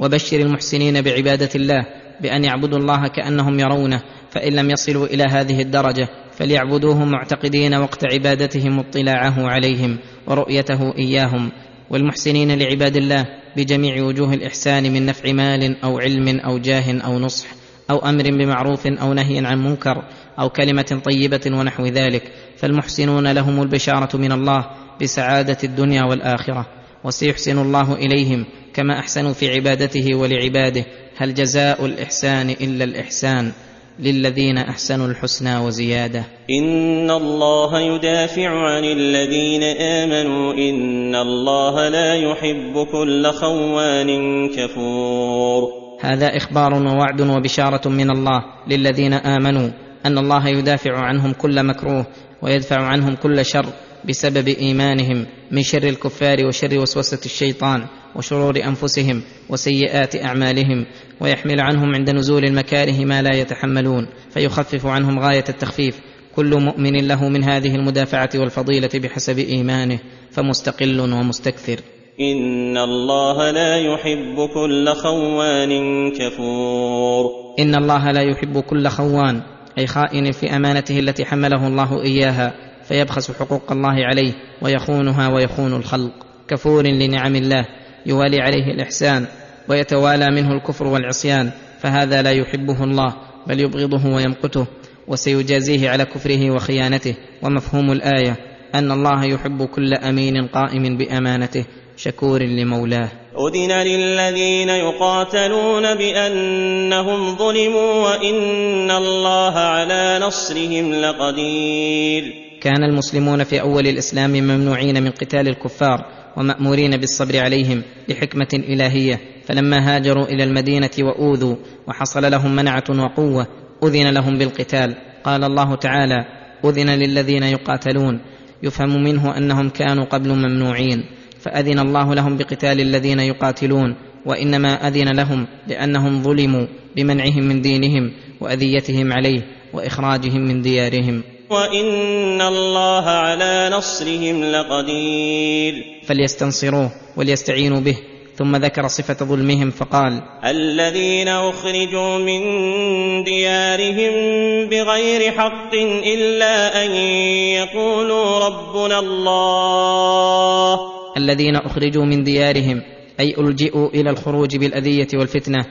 وبشر المحسنين بعبادة الله بأن يعبدوا الله كأنهم يرونه فإن لم يصلوا إلى هذه الدرجة فليعبدوه معتقدين وقت عبادتهم اطلاعه عليهم ورؤيته إياهم. والمحسنين لعباد الله بجميع وجوه الإحسان من نفع مال أو علم أو جاه أو نصح أو أمر بمعروف أو نهي عن منكر أو كلمة طيبة ونحو ذلك فالمحسنون لهم البشارة من الله بسعادة الدنيا والآخرة وسيحسن الله إليهم كما أحسنوا في عبادته ولعباده. هل جزاء الإحسان إلا الإحسان للذين أحسنوا الحسنى وزيادة؟ إن الله يدافع عن الذين آمنوا إن الله لا يحب كل خوان كفور. هذا إخبار ووعد وبشارة من الله للذين آمنوا أن الله يدافع عنهم كل مكروه ويدفع عنهم كل شر بسبب إيمانهم من شر الكفار وشر وسوسة الشيطان وشرور أنفسهم وسيئات أعمالهم ويحمل عنهم عند نزول المكاره ما لا يتحملون فيخفف عنهم غاية التخفيف كل مؤمن له من هذه المدافعة والفضيلة بحسب إيمانه فمستقل ومستكثر ان الله لا يحب كل خوان كفور ان الله لا يحب كل خوان أي خائن في امانته التي حمله الله اياها فيبخس حقوق الله عليه ويخونها ويخون الخلق. كفور لنعم الله يوالي عليه الاحسان ويتوالى منه الكفر والعصيان فهذا لا يحبه الله بل يبغضه ويمقته وسيجازيه على كفره وخيانته. ومفهوم الايه ان الله يحب كل امين قائم بامانته. شكور لمولاه. أذن للذين يقاتلون بأنهم ظلموا وإن الله على نصرهم لقدير. كان المسلمون في أول الإسلام ممنوعين من قتال الكفار ومأمورين بالصبر عليهم لحكمه إلهية. فلما هاجروا إلى المدينة وأوذوا وحصل لهم منعة وقوة أذن لهم بالقتال. قال الله تعالى أذن للذين يقاتلون. يفهم منه أنهم كانوا قبل ممنوعين. فأذن الله لهم بقتال الذين يقاتلون وإنما أذن لهم لأنهم ظلموا بمنعهم من دينهم وأذيتهم عليه وإخراجهم من ديارهم. وإن الله على نصرهم لقدير. فليستنصروه وليستعينوا به ثم ذكر صفة ظلمهم فقال الذين أخرجوا من ديارهم بغير حق إلا أن يقولوا ربنا الله. الذين أخرجوا من ديارهم أي ألجئوا إلى الخروج بالأذية والفتنة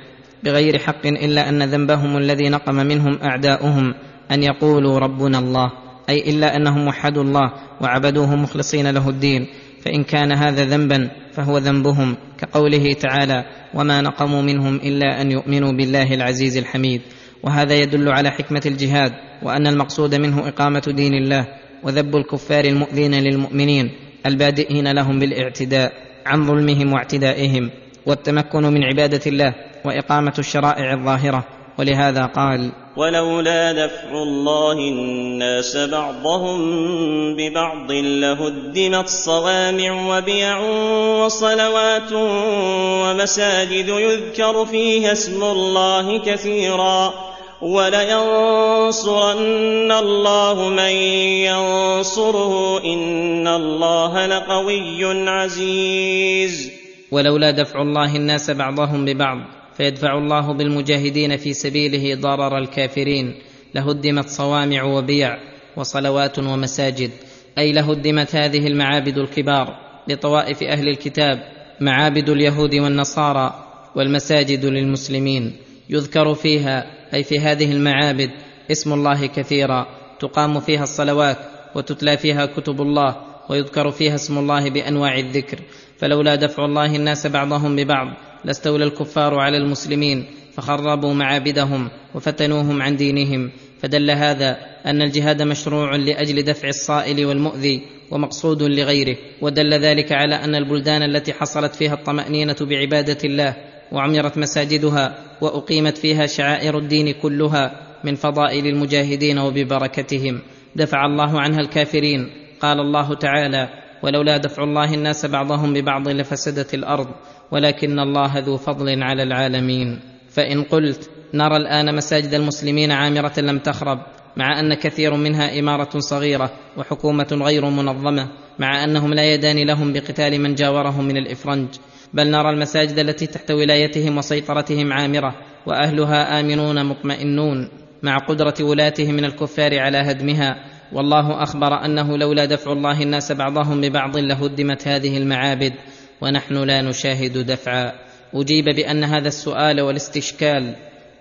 بغير حق إلا أن ذنبهم الذي نقم منهم أعداؤهم أن يقولوا ربنا الله أي إلا أنهم وحدوا الله وعبدوه مخلصين له الدين فإن كان هذا ذنبا فهو ذنبهم كقوله تعالى وما نقموا منهم إلا أن يؤمنوا بالله العزيز الحميد وهذا يدل على حكمة الجهاد وأن المقصود منه إقامة دين الله وذب الكفار المؤذين للمؤمنين البادئين لهم بالاعتداء عن ظلمهم واعتدائهم والتمكن من عبادة الله وإقامة الشرائع الظاهرة. ولهذا قال ولولا دفع الله الناس بعضهم ببعض لهدمت صوامع وبيع وصلوات ومساجد يذكر فيها اسم الله كثيرا. ولينصرن الله من ينصره إن الله لقوي عزيز. ولولا دفع الله الناس بعضهم ببعض فيدفع الله بالمجاهدين في سبيله ضرر الكافرين. لهدمت صوامع وبيع وصلوات ومساجد. أي لهدمت هذه المعابد الكبار لطوائف أهل الكتاب معابد اليهود والنصارى والمساجد للمسلمين. يذكر فيها أي في هذه المعابد اسم الله كثيرا. تقام فيها الصلوات وتتلى فيها كتب الله ويذكر فيها اسم الله بأنواع الذكر. فلولا دفع الله الناس بعضهم ببعض لاستولى الكفار على المسلمين فخربوا معابدهم وفتنوهم عن دينهم. فدل هذا أن الجهاد مشروع لأجل دفع الصائل والمؤذي ومقصود لغيره. ودل ذلك على أن البلدان التي حصلت فيها الطمأنينة بعبادة الله وعمرت مساجدها وأقيمت فيها شعائر الدين كلها من فضائل المجاهدين وببركتهم. دفع الله عنها الكافرين. قال الله تعالى ولولا دفع الله الناس بعضهم ببعض لفسدت الأرض ولكن الله ذو فضل على العالمين. فإن قلت نرى الآن مساجد المسلمين عامرة لم تخرب مع أن كثير منها إمارة صغيرة وحكومة غير منظمة مع أنهم لا يدان لهم بقتال من جاورهم من الإفرنج بل نرى المساجد التي تحت ولايتهم وسيطرتهم عامرة وأهلها آمنون مطمئنون مع قدرة ولاتهم من الكفار على هدمها. والله أخبر أنه لولا دفع الله الناس بعضهم ببعض لهدمت هذه المعابد ونحن لا نشاهد دفعا. أجيب بأن هذا السؤال والاستشكال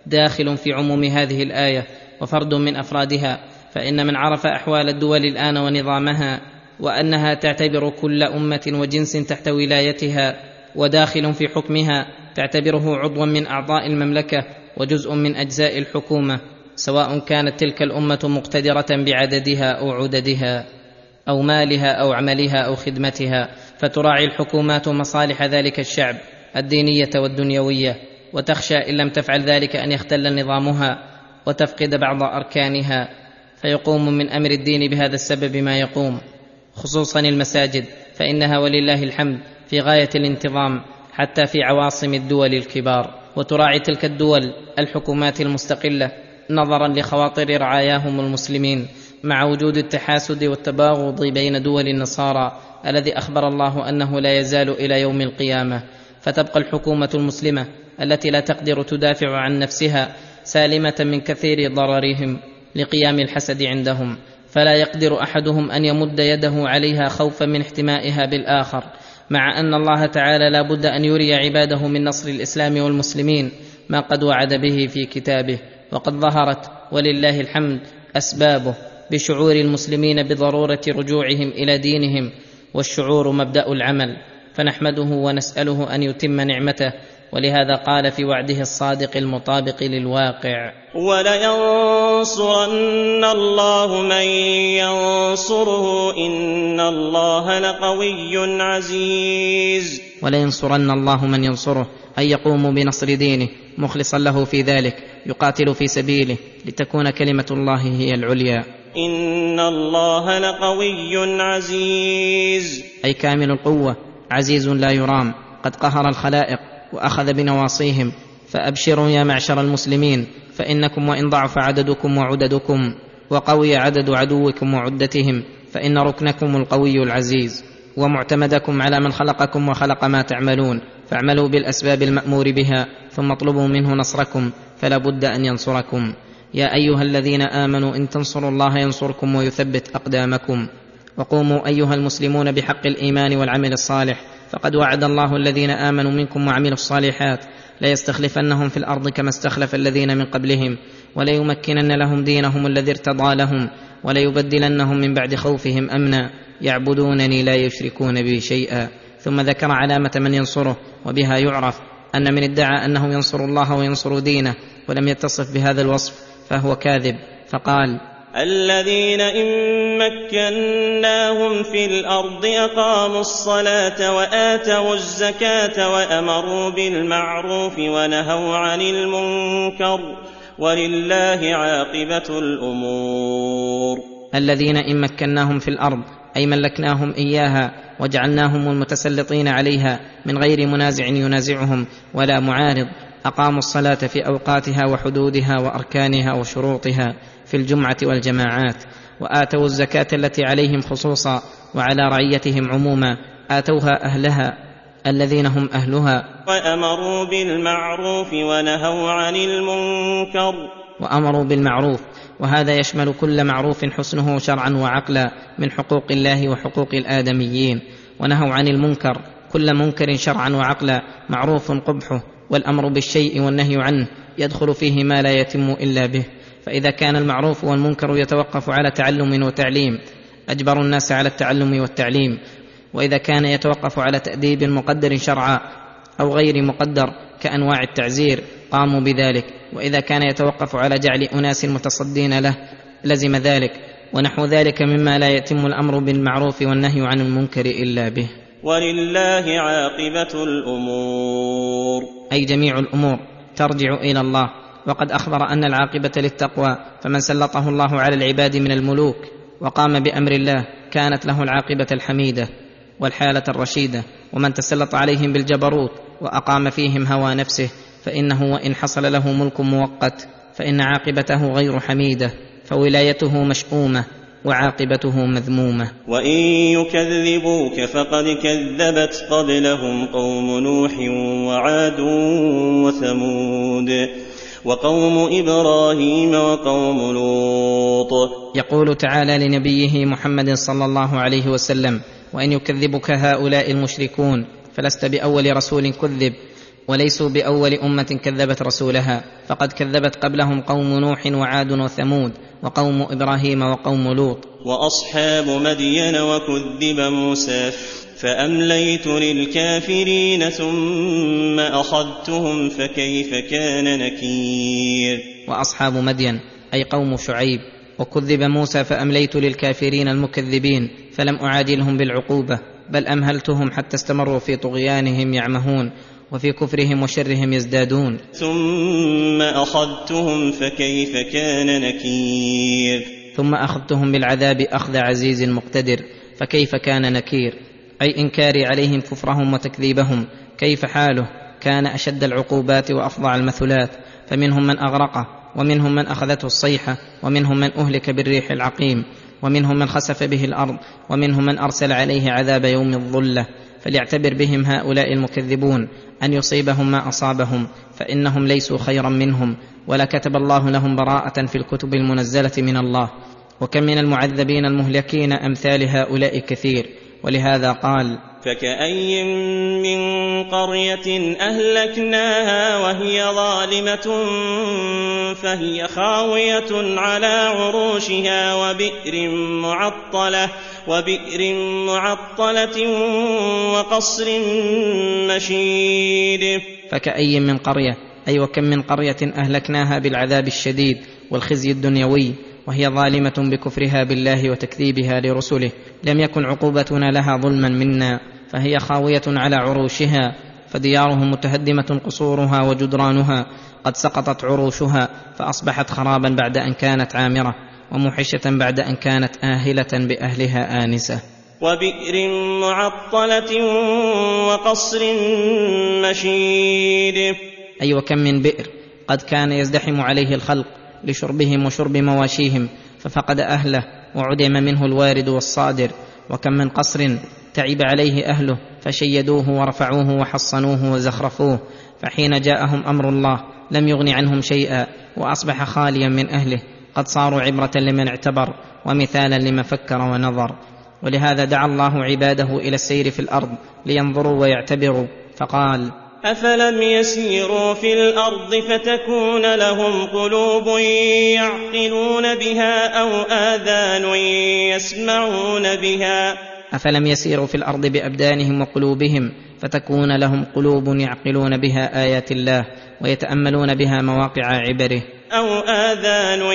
داخل في عموم هذه الآية وفرد من أفرادها. فإن من عرف أحوال الدول الآن ونظامها وأنها تعتبر كل أمة وجنس تحت ولايتها وداخل في حكمها تعتبره عضوا من أعضاء المملكة وجزء من أجزاء الحكومة سواء كانت تلك الأمة مقتدرة بعددها أو عددها أو مالها أو عملها أو خدمتها فتراعي الحكومات مصالح ذلك الشعب الدينية والدنيوية وتخشى إن لم تفعل ذلك أن يختل نظامها وتفقد بعض أركانها فيقوم من أمر الدين بهذا السبب ما يقوم خصوصا المساجد فإنها ولله الحمد في غاية الانتظام حتى في عواصم الدول الكبار وتراعي تلك الدول الحكومات المستقلة نظرا لخواطر رعاياهم المسلمين مع وجود التحاسد والتباغض بين دول النصارى الذي أخبر الله أنه لا يزال إلى يوم القيامة. فتبقى الحكومة المسلمة التي لا تقدر تدافع عن نفسها سالمة من كثير ضررهم لقيام الحسد عندهم. فلا يقدر أحدهم أن يمد يده عليها خوفا من احتمائها بالآخر. مع أن الله تعالى لا بد أن يري عباده من نصر الإسلام والمسلمين ما قد وعد به في كتابه وقد ظهرت ولله الحمد أسبابه بشعور المسلمين بضرورة رجوعهم إلى دينهم والشعور مبدأ العمل. فنحمده ونسأله أن يتم نعمته ولهذا قال في وعده الصادق المطابق للواقع. ولينصرن الله من ينصره إن الله لقوي عزيز. ولينصرن الله من ينصره ان يقوموا بنصر دينه مخلصا له في ذلك يقاتل في سبيله لتكون كلمة الله هي العليا. إن الله لقوي عزيز. أي كامل القوة عزيز لا يرام قد قهر الخلائق وأخذ بنواصيهم. فأبشروا يا معشر المسلمين فإنكم وإن ضعف عددكم وعددكم وقوي عدد عدوكم وعدتهم فإن ركنكم القوي العزيز. ومعتمدكم على من خلقكم وخلق ما تعملون فاعملوا بالأسباب المأمور بها ثم اطلبوا منه نصركم فلا بد أن ينصركم. يا أيها الذين آمنوا إن تنصروا الله ينصركم ويثبت أقدامكم. وقوموا أيها المسلمون بحق الإيمان والعمل الصالح فقد وعد الله الذين آمنوا منكم وعملوا الصالحات ليستخلفنهم في الأرض كما استخلف الذين من قبلهم وليمكنن لهم دينهم الذي ارتضى لهم وليبدلنهم من بعد خوفهم أمنا يعبدونني لا يشركون بي شيئا. ثم ذكر علامة من ينصره وبها يعرف أن من ادعى أنه ينصر الله وينصر دينه ولم يتصف بهذا الوصف فهو كاذب. فقال الذين إن مكناهم في الأرض أقاموا الصلاة وآتوا الزكاة وأمروا بالمعروف ونهوا عن المنكر ولله عاقبة الأمور. الذين إن مكناهم في الأرض أي ملكناهم إياها وجعلناهم المتسلطين عليها من غير منازع ينازعهم ولا معارض أقاموا الصلاة في أوقاتها وحدودها وأركانها وشروطها. في الجمعة والجماعات وآتوا الزكاة التي عليهم خصوصا وعلى رعيتهم عموما آتوها أهلها الذين هم أهلها. وأمروا بالمعروف ونهوا عن المنكر. وأمروا بالمعروف وهذا يشمل كل معروف حسنه شرعا وعقلا من حقوق الله وحقوق الآدميين. ونهوا عن المنكر كل منكر شرعا وعقلا معروف قبحه والأمر بالشيء والنهي عنه يدخل فيه ما لا يتم إلا به. فإذا كان المعروف والمنكر يتوقف على تعلم وتعليم اجبروا الناس على التعلم والتعليم. وإذا كان يتوقف على تأديب مقدر شرعا أو غير مقدر كأنواع التعزير قاموا بذلك. وإذا كان يتوقف على جعل أناس متصدين له لزم ذلك. ونحو ذلك مما لا يتم الأمر بالمعروف والنهي عن المنكر إلا به. ولله عاقبة الأمور. أي جميع الأمور ترجع إلى الله. وقد أخبر أن العاقبة للتقوى فمن سلطه الله على العباد من الملوك وقام بأمر الله كانت له العاقبة الحميدة والحالة الرشيدة. ومن تسلط عليهم بالجبروت وأقام فيهم هوى نفسه فإنه وإن حصل له ملك مؤقت فإن عاقبته غير حميدة فولايته مشؤومة وعاقبته مذمومة. وإن يكذبوك فقد كذبت قبلهم قوم نوح وعاد وثمود. وقوم إبراهيم وقوم لوط. يقول تعالى لنبيه محمد صلى الله عليه وسلم وإن يكذبك هؤلاء المشركون فلست بأول رسول كذب وليسوا بأول أمة كذبت رسولها فقد كذبت قبلهم قوم نوح وعاد وثمود وقوم إبراهيم وقوم لوط. وأصحاب مدين وكذب موسى. فأمليت للكافرين ثم أخذتهم فكيف كان نكير؟ وأصحاب مدين أي قوم شعيب وكذب موسى فأمليت للكافرين المكذبين فلم اعاجلهم بالعقوبة بل أمهلتهم حتى استمروا في طغيانهم يعمهون وفي كفرهم وشرهم يزدادون. ثم أخذتهم فكيف كان نكير؟ ثم أخذتهم بالعذاب أخذ عزيز مقتدر فكيف كان نكير؟ أي إنكاري عليهم كفرهم وتكذيبهم. كيف حاله؟ كان أشد العقوبات وأفظع المثلات. فمنهم من أغرقه ومنهم من أخذته الصيحة ومنهم من أهلك بالريح العقيم ومنهم من خسف به الأرض ومنهم من أرسل عليه عذاب يوم الظلة. فليعتبر بهم هؤلاء المكذبون أن يصيبهم ما أصابهم فإنهم ليسوا خيرا منهم. ولا كتب الله لهم براءة في الكتب المنزلة من الله. وكم من المعذبين المهلكين أمثال هؤلاء كثير. ولهذا قال فكأي من قرية أهلكناها وهي ظالمة فهي خاوية على عروشها وبئر معطلة وبئر معطلة وقصر مشيد. فكأي من قرية أي وكم من قرية أهلكناها بالعذاب الشديد والخزي الدنيوي. وهي ظالمة بكفرها بالله وتكذيبها لرسله. لم يكن عقوبتنا لها ظلما منا فهي خاوية على عروشها فديارهم متهدمة قصورها وجدرانها. قد سقطت عروشها فأصبحت خرابا بعد أن كانت عامرة وموحشة بعد أن كانت آهلة بأهلها آنسة. وبئر معطلة وقصر مشيد أي وكم من بئر قد كان يزدحم عليه الخلق لشربهم وشرب مواشيهم ففقد أهله وعدم منه الوارد والصادر. وكم من قصر تعب عليه أهله فشيدوه ورفعوه وحصنوه وزخرفوه. فحين جاءهم أمر الله لم يغن عنهم شيئا وأصبح خاليا من أهله. قد صاروا عبرة لمن اعتبر ومثالا لمن فكر ونظر. ولهذا دعا الله عباده إلى السير في الأرض لينظروا ويعتبروا. فقال أفلم يسيروا في الأرض فتكون لهم قلوب يعقلون بها أو آذان يسمعون بها أفلم يسيروا في الأرض بأبدانهم وقلوبهم فتكون لهم قلوب يعقلون بها آيات الله ويتأملون بها مواقع عبره أو آذان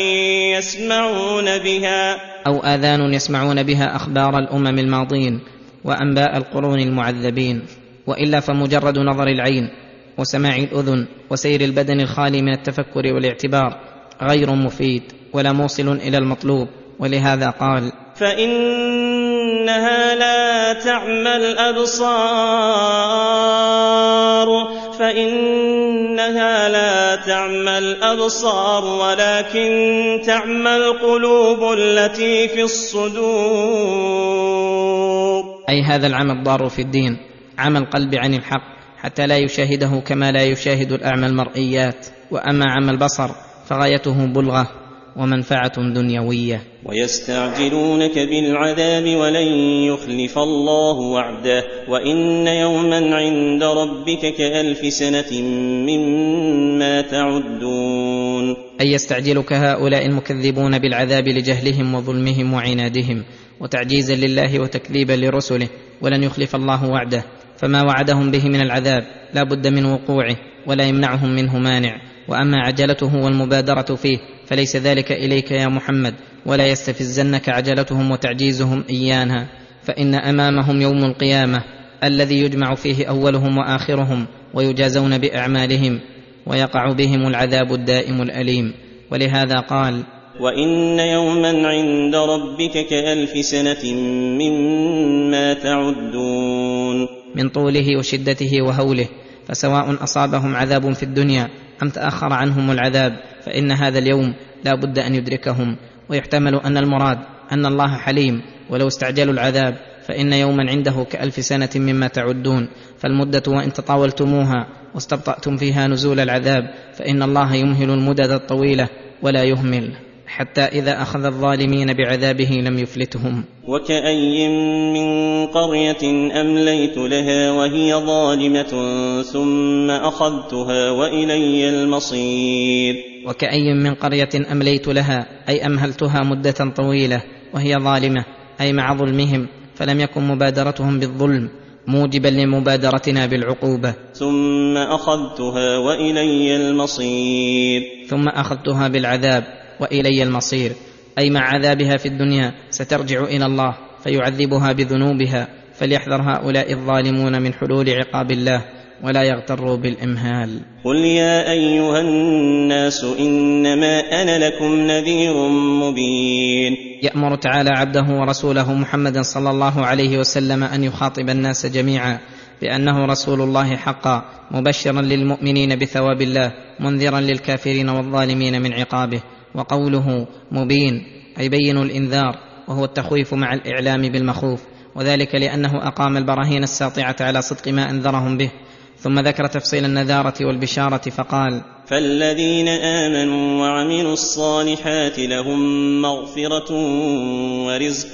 يسمعون بها أو آذان يسمعون بها أخبار الأمم الماضين وأنباء القرون المعذبين وإلا فمجرد نظر العين وسماع الأذن وسير البدن الخالي من التفكر والاعتبار غير مفيد ولا موصل إلى المطلوب ولهذا قال فإنها لا تعمى الأبصار فإنها لا تعمى الأبصار ولكن تعمى القلوب التي في الصدور. أي هذا العمى الضار في الدين. عمى القلب عن الحق حتى لا يشاهده كما لا يشاهد الأعمى المرئيات وأما عمى البصر فغايته بلغة ومنفعة دنيوية. ويستعجلونك بالعذاب ولن يخلف الله وعده وإن يوما عند ربك كألف سنة مما تعدون. أي يستعجلك هؤلاء المكذبون بالعذاب لجهلهم وظلمهم وعنادهم وتعجيزا لله وتكذيبا لرسله ولن يخلف الله وعده. فما وعدهم به من العذاب لا بد من وقوعه ولا يمنعهم منه مانع. وأما عجلته والمبادرة فيه فليس ذلك إليك يا محمد ولا يستفزنك عجلتهم وتعجيزهم إيانا. فإن أمامهم يوم القيامة الذي يجمع فيه أولهم وآخرهم ويجازون بأعمالهم ويقع بهم العذاب الدائم الأليم. ولهذا قال وإن يوما عند ربك كألف سنة مما تعدون. من طوله وشدته وهوله فسواء أصابهم عذاب في الدنيا أم تأخر عنهم العذاب فإن هذا اليوم لا بد أن يدركهم. ويحتمل أن المراد أن الله حليم ولو استعجلوا العذاب فإن يوما عنده كألف سنة مما تعدون. فالمدة وإن تطاولتموها واستبطأتم فيها نزول العذاب فإن الله يمهل المدد الطويلة ولا يهمل. حتى إذا أخذ الظالمين بعذابه لم يفلتهم. وكأي من قرية أمليت لها وهي ظالمة ثم أخذتها وإلي المصير. وكأي من قرية أمليت لها أي أمهلتها مدة طويلة وهي ظالمة أي مع ظلمهم فلم يكن مبادرتهم بالظلم موجبا لمبادرتنا بالعقوبة. ثم أخذتها وإلي المصير. ثم أخذتها بالعذاب وإلي المصير. أي مع عذابها في الدنيا سترجع إلى الله فيعذبها بذنوبها فليحذر هؤلاء الظالمون من حلول عقاب الله ولا يغتروا بالإمهال. قل يا أيها الناس إنما أنا لكم نذير مبين. يأمر تعالى عبده ورسوله محمدا صلى الله عليه وسلم أن يخاطب الناس جميعا بأنه رسول الله حقا مبشرا للمؤمنين بثواب الله منذرا للكافرين والظالمين من عقابه. وقوله مبين أي بين الإنذار وهو التخويف مع الإعلام بالمخوف وذلك لأنه أقام البراهين الساطعة على صدق ما أنذرهم به. ثم ذكر تفصيل النذارة والبشارة فقال فالذين آمنوا وعملوا الصالحات لهم مغفرة ورزق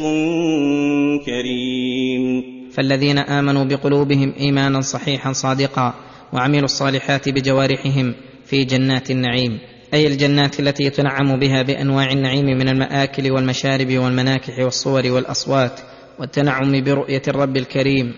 كريم. فالذين آمنوا بقلوبهم إيمانا صحيحا صادقا وعملوا الصالحات بجوارحهم في جنات النعيم. أي الجنات التي يتنعم بها بأنواع النعيم من المآكل والمشارب والمناكح والصور والأصوات والتنعم برؤية الرب الكريم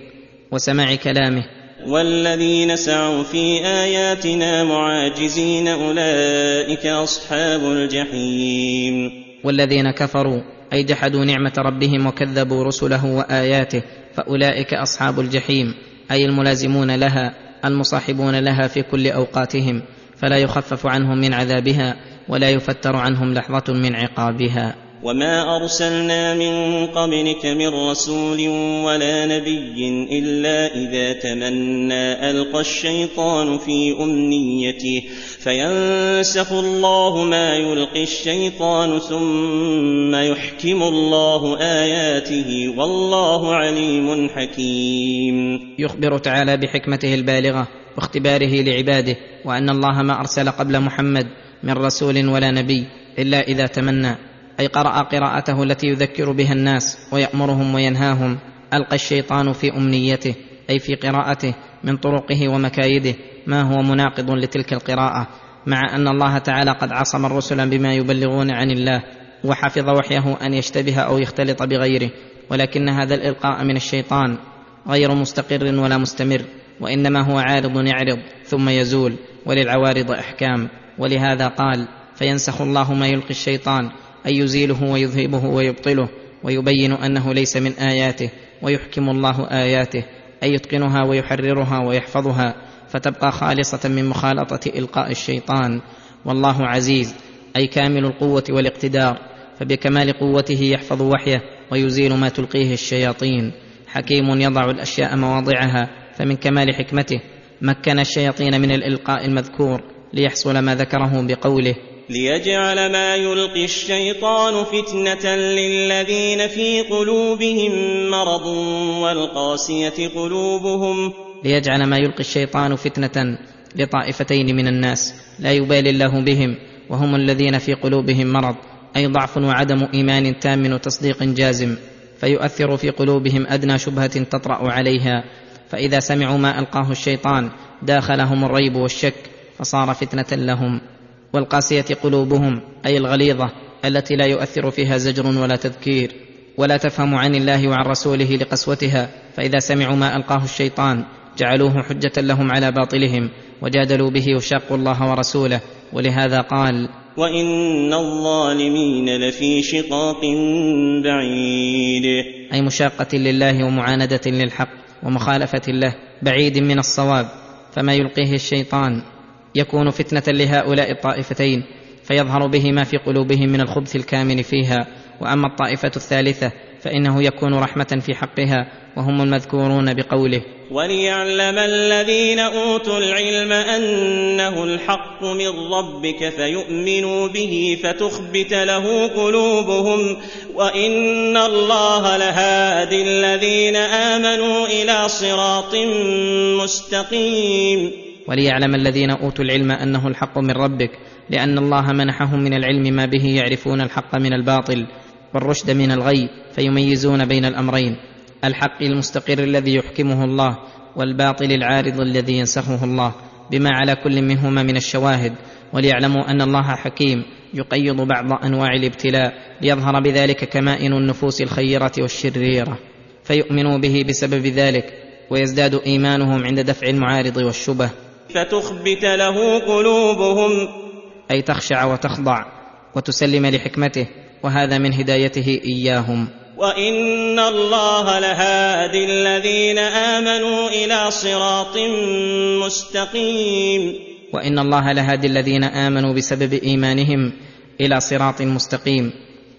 وسماع كلامه. والذين سعوا في آياتنا معاجزين أولئك أصحاب الجحيم. والذين كفروا أي جحدوا نعمة ربهم وكذبوا رسله وآياته فأولئك أصحاب الجحيم أي الملازمون لها المصاحبون لها في كل أوقاتهم. فلا يخفف عنهم من عذابها ولا يفتر عنهم لحظة من عقابها. وما ارسلنا من قبلك من رسول ولا نبي الا اذا تمنى القى الشيطان في امنيته فينسخ الله ما يلقي الشيطان ثم يحكم الله اياته والله عليم حكيم. يخبر تعالى بحكمته البالغه واختباره لعباده وأن الله ما أرسل قبل محمد من رسول ولا نبي إلا إذا تمنى. أي قرأ قراءته التي يذكر بها الناس ويأمرهم وينهاهم. ألقى الشيطان في أمنيته أي في قراءته من طرقه ومكايده. ما هو مناقض لتلك القراءة؟ مع أن الله تعالى قد عصم الرسل بما يبلغون عن الله وحفظ وحيه أن يشتبه أو يختلط بغيره. ولكن هذا الإلقاء من الشيطان غير مستقر ولا مستمر. وإنما هو عارض يعرض ثم يزول وللعوارض أحكام. ولهذا قال فينسخ الله ما يلقي الشيطان أي يزيله ويذهبه ويبطله ويبين أنه ليس من آياته ويحكم الله آياته أي يتقنها ويحررها ويحفظها. فتبقى خالصة من مخالطة إلقاء الشيطان. والله عزيز أي كامل القوة والاقتدار فبكمال قوته يحفظ وحيه ويزيل ما تلقيه الشياطين. حكيم يضع الأشياء مواضعها فمن كمال حكمته مكن الشياطين من الإلقاء المذكور ليحصل ما ذكره بقوله ليجعل ما يلقي الشيطان فتنة للذين في قلوبهم مرض والقاسية قلوبهم. ليجعل ما يلقي الشيطان فتنة لطائفتين من الناس لا يبالي الله بهم وهم الذين في قلوبهم مرض أي ضعف وعدم إيمان تام وتصديق جازم فيؤثر في قلوبهم أدنى شبهة تطرأ عليها فإذا سمعوا ما ألقاه الشيطان داخلهم الريب والشك فصار فتنة لهم. والقاسية قلوبهم أي الغليظة التي لا يؤثر فيها زجر ولا تذكير. ولا تفهم عن الله وعن رسوله لقسوتها فإذا سمعوا ما ألقاه الشيطان جعلوه حجة لهم على باطلهم وجادلوا به وشاقوا الله ورسوله. ولهذا قال وإن الظالمين لفي شقاق بعيد. أي مشاقة لله ومعاندة للحق. ومخالفة له بعيد من الصواب فما يلقيه الشيطان. يكون فتنة لهؤلاء الطائفتين فيظهر به ما في قلوبهم من الخبث الكامن فيها. وأما الطائفة الثالثة فإنه يكون رحمة في حقها وهم المذكورون بقوله. وليعلم الذين اوتوا العلم انه الحق من ربك فيؤمنوا به فتخبت له قلوبهم وان الله لهادي الذين امنوا إلى صراط مستقيم. وليعلم الذين اوتوا العلم انه الحق من ربك لأن الله منحهم من العلم ما به يعرفون الحق من الباطل. والرشد من الغي فيميزون بين الأمرين الحق المستقر الذي يحكمه الله والباطل العارض الذي ينسخه الله بما على كل منهما من الشواهد وليعلموا أن الله حكيم يقيض بعض أنواع الابتلاء ليظهر بذلك كمائن النفوس الخيرة والشريرة فيؤمنوا به بسبب ذلك ويزداد إيمانهم عند دفع المعارض والشبه. فتخبت له قلوبهم. أي تخشع وتخضع وتسلم لحكمته وهذا من هدايته إياهم. وإن الله لهادي الذين آمنوا إلى صراط مستقيم. وإن الله لهادي الذين آمنوا بسبب إيمانهم إلى صراط مستقيم.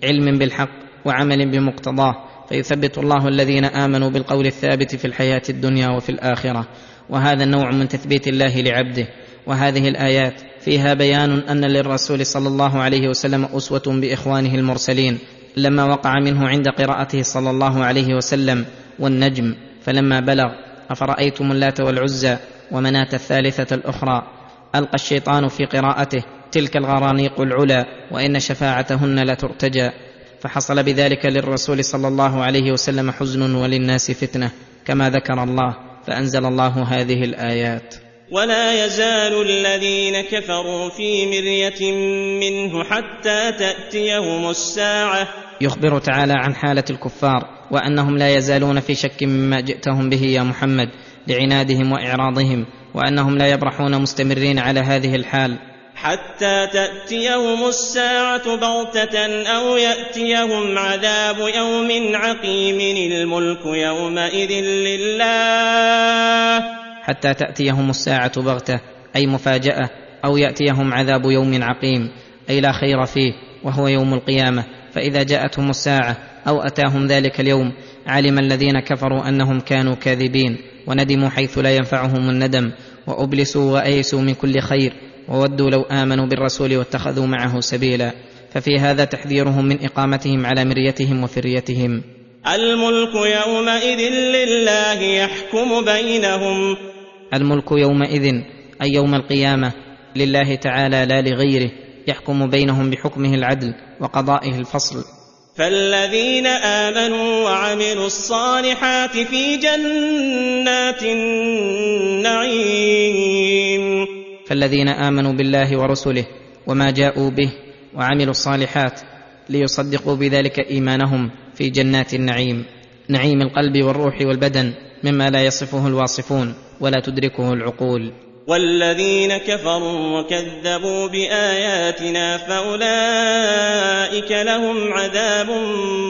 علم بالحق وعمل بمقتضاه. فيثبت الله الذين آمنوا بالقول الثابت في الحياة الدنيا وفي الآخرة. وهذا النوع من تثبيت الله لعبده. وهذه الآيات فيها بيان أن للرسول صلى الله عليه وسلم أسوة بإخوانه المرسلين لما وقع منه عند قراءته صلى الله عليه وسلم والنجم. فلما بلغ أفرأيتم اللات والعزى ومناة الثالثة الأخرى؟ ألقى الشيطان في قراءته تلك الغرانيق العلا وإن شفاعتهن لترتجى. فحصل بذلك للرسول صلى الله عليه وسلم حزن وللناس فتنة كما ذكر الله فأنزل الله هذه الآيات. ولا يزال الذين كفروا في مرية منه حتى تأتيهم الساعة. يخبر تعالى عن حالة الكفار وأنهم لا يزالون في شك مما جئتهم به يا محمد لعنادهم وإعراضهم وأنهم لا يبرحون مستمرين على هذه الحال. حتى تأتيهم الساعة بغتة أو يأتيهم عذاب يوم عقيم الملك يومئذ لله. حتى تأتيهم الساعة بغتة أي مفاجأة أو يأتيهم عذاب يوم عقيم أي لا خير فيه وهو يوم القيامة. فإذا جاءتهم الساعة أو أتاهم ذلك اليوم علم الذين كفروا أنهم كانوا كاذبين وندموا حيث لا ينفعهم الندم وأبلسوا وأيسوا من كل خير وودوا لو آمنوا بالرسول واتخذوا معه سبيلا. ففي هذا تحذيرهم من إقامتهم على مريتهم وفريتهم. الملك يومئذ لله يحكم بينهم. الملك يومئذ أي يوم القيامة لله تعالى لا لغيره يحكم بينهم بحكمه العدل وقضائه الفصل. فالذين آمنوا وعملوا الصالحات في جنات النعيم. فالذين آمنوا بالله ورسله وما جاءوا به وعملوا الصالحات ليصدقوا بذلك إيمانهم في جنات النعيم نعيم القلب والروح والبدن. مما لا يصفه الواصفون ولا تدركه العقول. والذين كفروا وكذبوا بآياتنا فأولئك لهم عذاب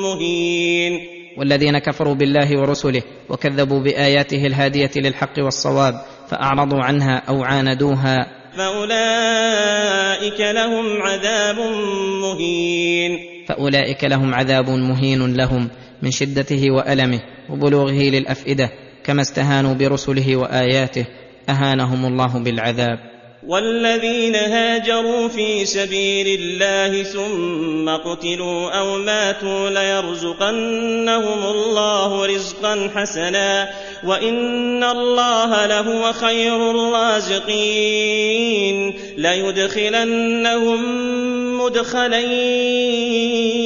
مهين. والذين كفروا بالله ورسله وكذبوا بآياته الهادية للحق والصواب فأعرضوا عنها أو عاندوها. فأولئك لهم عذاب مهين. فأولئك لهم عذاب مهين لهم من شدته وألمه وبلوغه للأفئدة. كما استهانوا برسله وآياته أهانهم الله بالعذاب. والذين هاجروا في سبيل الله ثم قتلوا أو ماتوا ليرزقنهم الله رزقا حسنا وإن الله لهو خير الرازقين ليدخلنهم مدخلا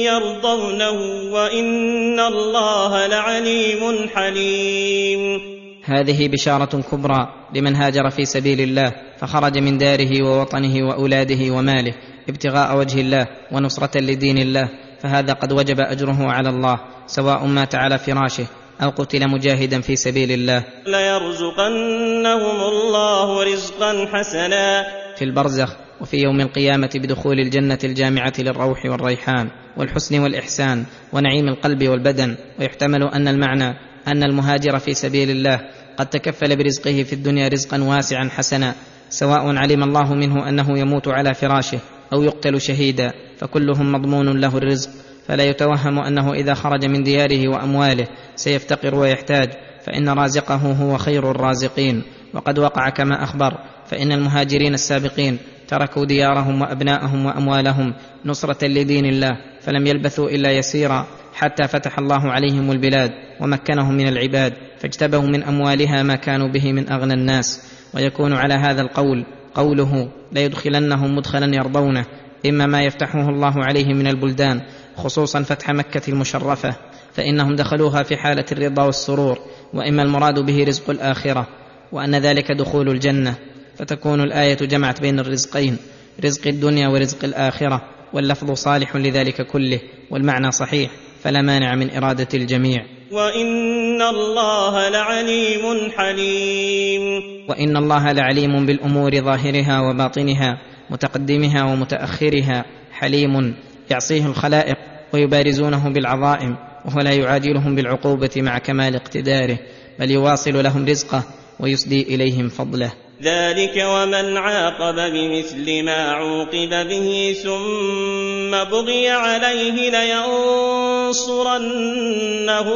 يرضونه وإن الله لعليم حليم هذه بشارة كبرى لمن هاجر في سبيل الله فخرج من داره ووطنه وأولاده وماله ابتغاء وجه الله ونصرة لدين الله فهذا قد وجب أجره على الله سواء مات على فراشه أو قتل مجاهدا في سبيل الله. ليرزقنهم الله رزقا حسنا. في البرزخ وفي يوم القيامة بدخول الجنة الجامعة للروح والريحان والحسن والإحسان ونعيم القلب والبدن ويحتمل أن المعنى أن المهاجر في سبيل الله قد تكفل برزقه في الدنيا رزقا واسعا حسنا سواء علم الله منه أنه يموت على فراشه أو يقتل شهيدا فكلهم مضمون له الرزق. فلا يتوهم أنه إذا خرج من دياره وأمواله سيفتقر ويحتاج فإن رازقه هو خير الرازقين. وقد وقع كما أخبر فإن المهاجرين السابقين تركوا ديارهم وأبناءهم وأموالهم نصرة لدين الله فلم يلبثوا إلا يسيرا حتى فتح الله عليهم البلاد ومكنهم من العباد. فاجتبوا من أموالها ما كانوا به من أغنى الناس. ويكون على هذا القول قوله ليدخلنهم مدخلا يرضونه إما ما يفتحه الله عليهم من البلدان خصوصا فتح مكة المشرفة فإنهم دخلوها في حالة الرضا والسرور وإما المراد به رزق الآخرة وأن ذلك دخول الجنة. فتكون الآية جمعت بين الرزقين رزق الدنيا ورزق الآخرة واللفظ صالح لذلك كله والمعنى صحيح فلا مانع من إرادة الجميع. وان الله لعليم حليم. وان الله لعليم بالامور ظاهرها وباطنها متقدمها ومتاخرها حليم. يعصيه الخلائق ويبارزونه بالعظائم وهو لا يعادلهم بالعقوبه مع كمال اقتداره بل يواصل لهم رزقه ويسدي اليهم فضله. ذلك ومن عاقب بمثل ما عوقب به ثم بغي عليه لينصرنه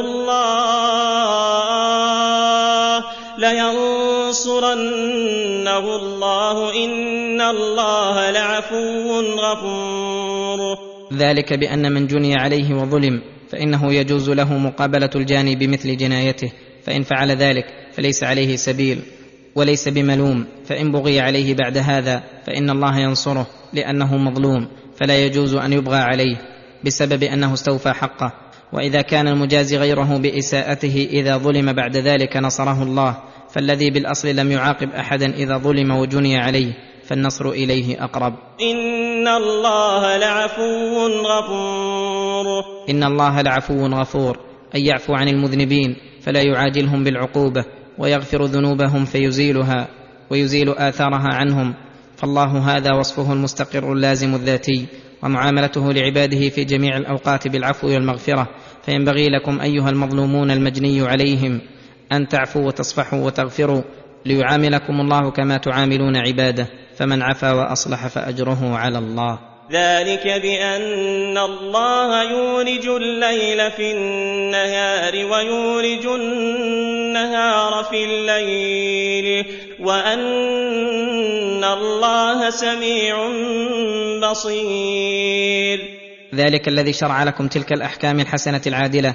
الله لينصرنه الله إن الله لعفو غفور. ذلك بان من جني عليه وظلم فانه يجوز له مقابله الجاني بمثل جنايته. فان فعل ذلك فليس عليه سبيل. وليس بملوم فإن بغي عليه بعد هذا فإن الله ينصره لأنه مظلوم فلا يجوز أن يبغى عليه بسبب أنه استوفى حقه. وإذا كان المجازي غيره بإساءته إذا ظلم بعد ذلك نصره الله فالذي بالأصل لم يعاقب أحدا إذا ظلم وجني عليه فالنصر إليه أقرب. إن الله لعفو غفور. إن الله لعفو غفور أي يعفو عن المذنبين فلا يعاجلهم بالعقوبة. ويغفر ذنوبهم فيزيلها ويزيل آثارها عنهم. فالله هذا وصفه المستقر اللازم الذاتي ومعاملته لعباده في جميع الأوقات بالعفو والمغفرة. فينبغي لكم أيها المظلومون المجني عليهم أن تعفوا وتصفحوا وتغفروا ليعاملكم الله كما تعاملون عباده. فمن عفا وأصلح فأجره على الله. ذلك بأن الله يولج الليل في النهار ويولج النهار في الليل وأن الله سميع بصير. ذلك الذي شرع لكم تلك الأحكام الحسنة العادلة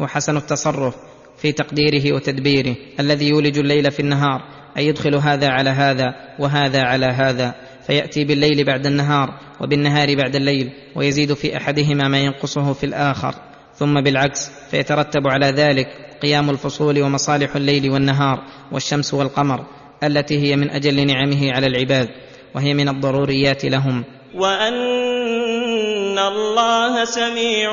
هو حسن التصرف في تقديره وتدبيره الذي يولج الليل في النهار أي يدخل هذا على هذا وهذا على هذا فيأتي بالليل بعد النهار وبالنهار بعد الليل ويزيد في أحدهما ما ينقصه في الآخر. ثم بالعكس فيترتب على ذلك قيام الفصول ومصالح الليل والنهار والشمس والقمر التي هي من أجل نعمه على العباد وهي من الضروريات لهم. وأن الله سميع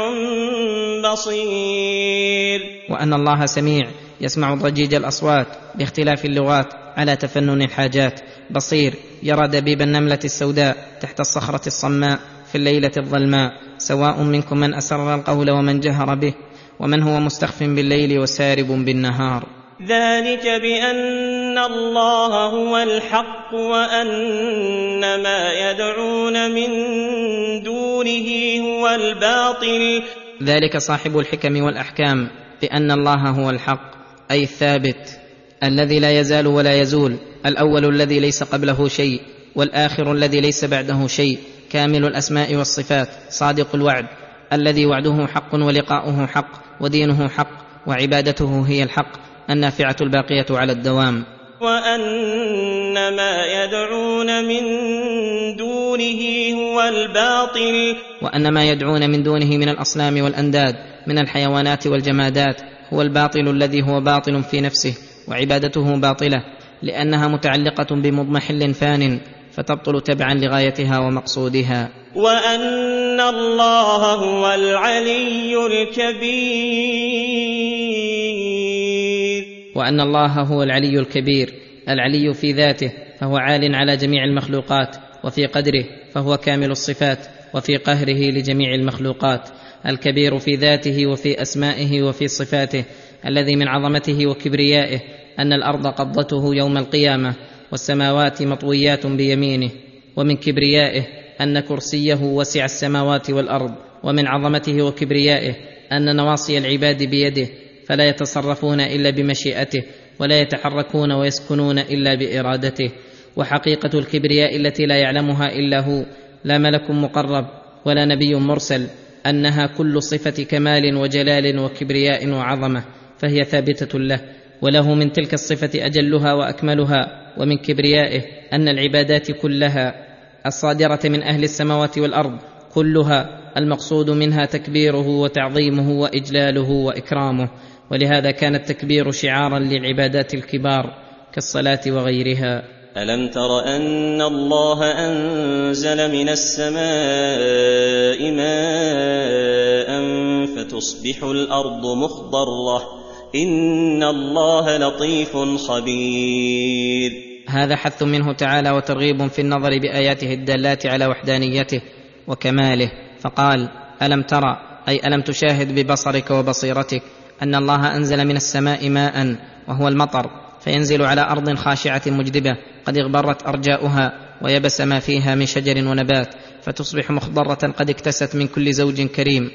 بصير. وأن الله سميع يسمع ضجيج الأصوات باختلاف اللغات على تفنن الحاجات بصير. يرى دبيب النملة السوداء تحت الصخرة الصماء في الليلة الظلماء. سواء منكم من أسر القول ومن جهر به ومن هو مستخف بالليل وسارب بالنهار. ذلك بأن الله هو الحق وأن ما يدعون من دونه هو الباطل. ذلك صاحب الحكم والأحكام بأن الله هو الحق أي الثابت. الذي لا يزال ولا يزول الأول الذي ليس قبله شيء والآخر الذي ليس بعده شيء كامل الأسماء والصفات صادق الوعد الذي وعده حق ولقاؤه حق ودينه حق وعبادته هي الحق النافعة الباقية على الدوام. وأن ما يدعون من دونه هو الباطل. وأن ما يدعون من دونه من الأصنام والأنداد من الحيوانات والجمادات هو الباطل الذي هو باطل في نفسه. وعبادته باطلة لأنها متعلقة بمضمحل فان فتبطل تبعا لغايتها ومقصودها. وأن الله هو العلي الكبير. وأن الله هو العلي الكبير العلي في ذاته فهو عال على جميع المخلوقات وفي قدره فهو كامل الصفات وفي قهره لجميع المخلوقات الكبير في ذاته وفي أسمائه وفي صفاته. الذي من عظمته وكبريائه أن الأرض قبضته يوم القيامة والسماوات مطويات بيمينه ومن كبريائه أن كرسيه وسع السماوات والأرض ومن عظمته وكبريائه أن نواصي العباد بيده فلا يتصرفون إلا بمشيئته ولا يتحركون ويسكنون إلا بإرادته. وحقيقة الكبرياء التي لا يعلمها إلا هو لا ملك مقرب ولا نبي مرسل أنها كل صفة كمال وجلال وكبرياء وعظمة. فهي ثابتة له وله من تلك الصفة أجلها وأكملها ومن كبريائه أن العبادات كلها الصادرة من أهل السماوات والأرض كلها المقصود منها تكبيره وتعظيمه وإجلاله وإكرامه ولهذا كان التكبير شعارا للعبادات الكبار كالصلاة وغيرها. ألم تر أن الله أنزل من السماء ماء فتصبح الأرض مخضرة ان الله لطيف خبير. هذا حث منه تعالى وترغيب في النظر بآياته الدالات على وحدانيته وكماله. فقال ألم ترى أي ألم تشاهد ببصرك وبصيرتك أن الله أنزل من السماء ماء وهو المطر فينزل على أرض خاشعة مجدبة قد اغبرت أرجاؤها ويبس ما فيها من شجر ونبات فتصبح مخضرة قد اكتست من كل زوج كريم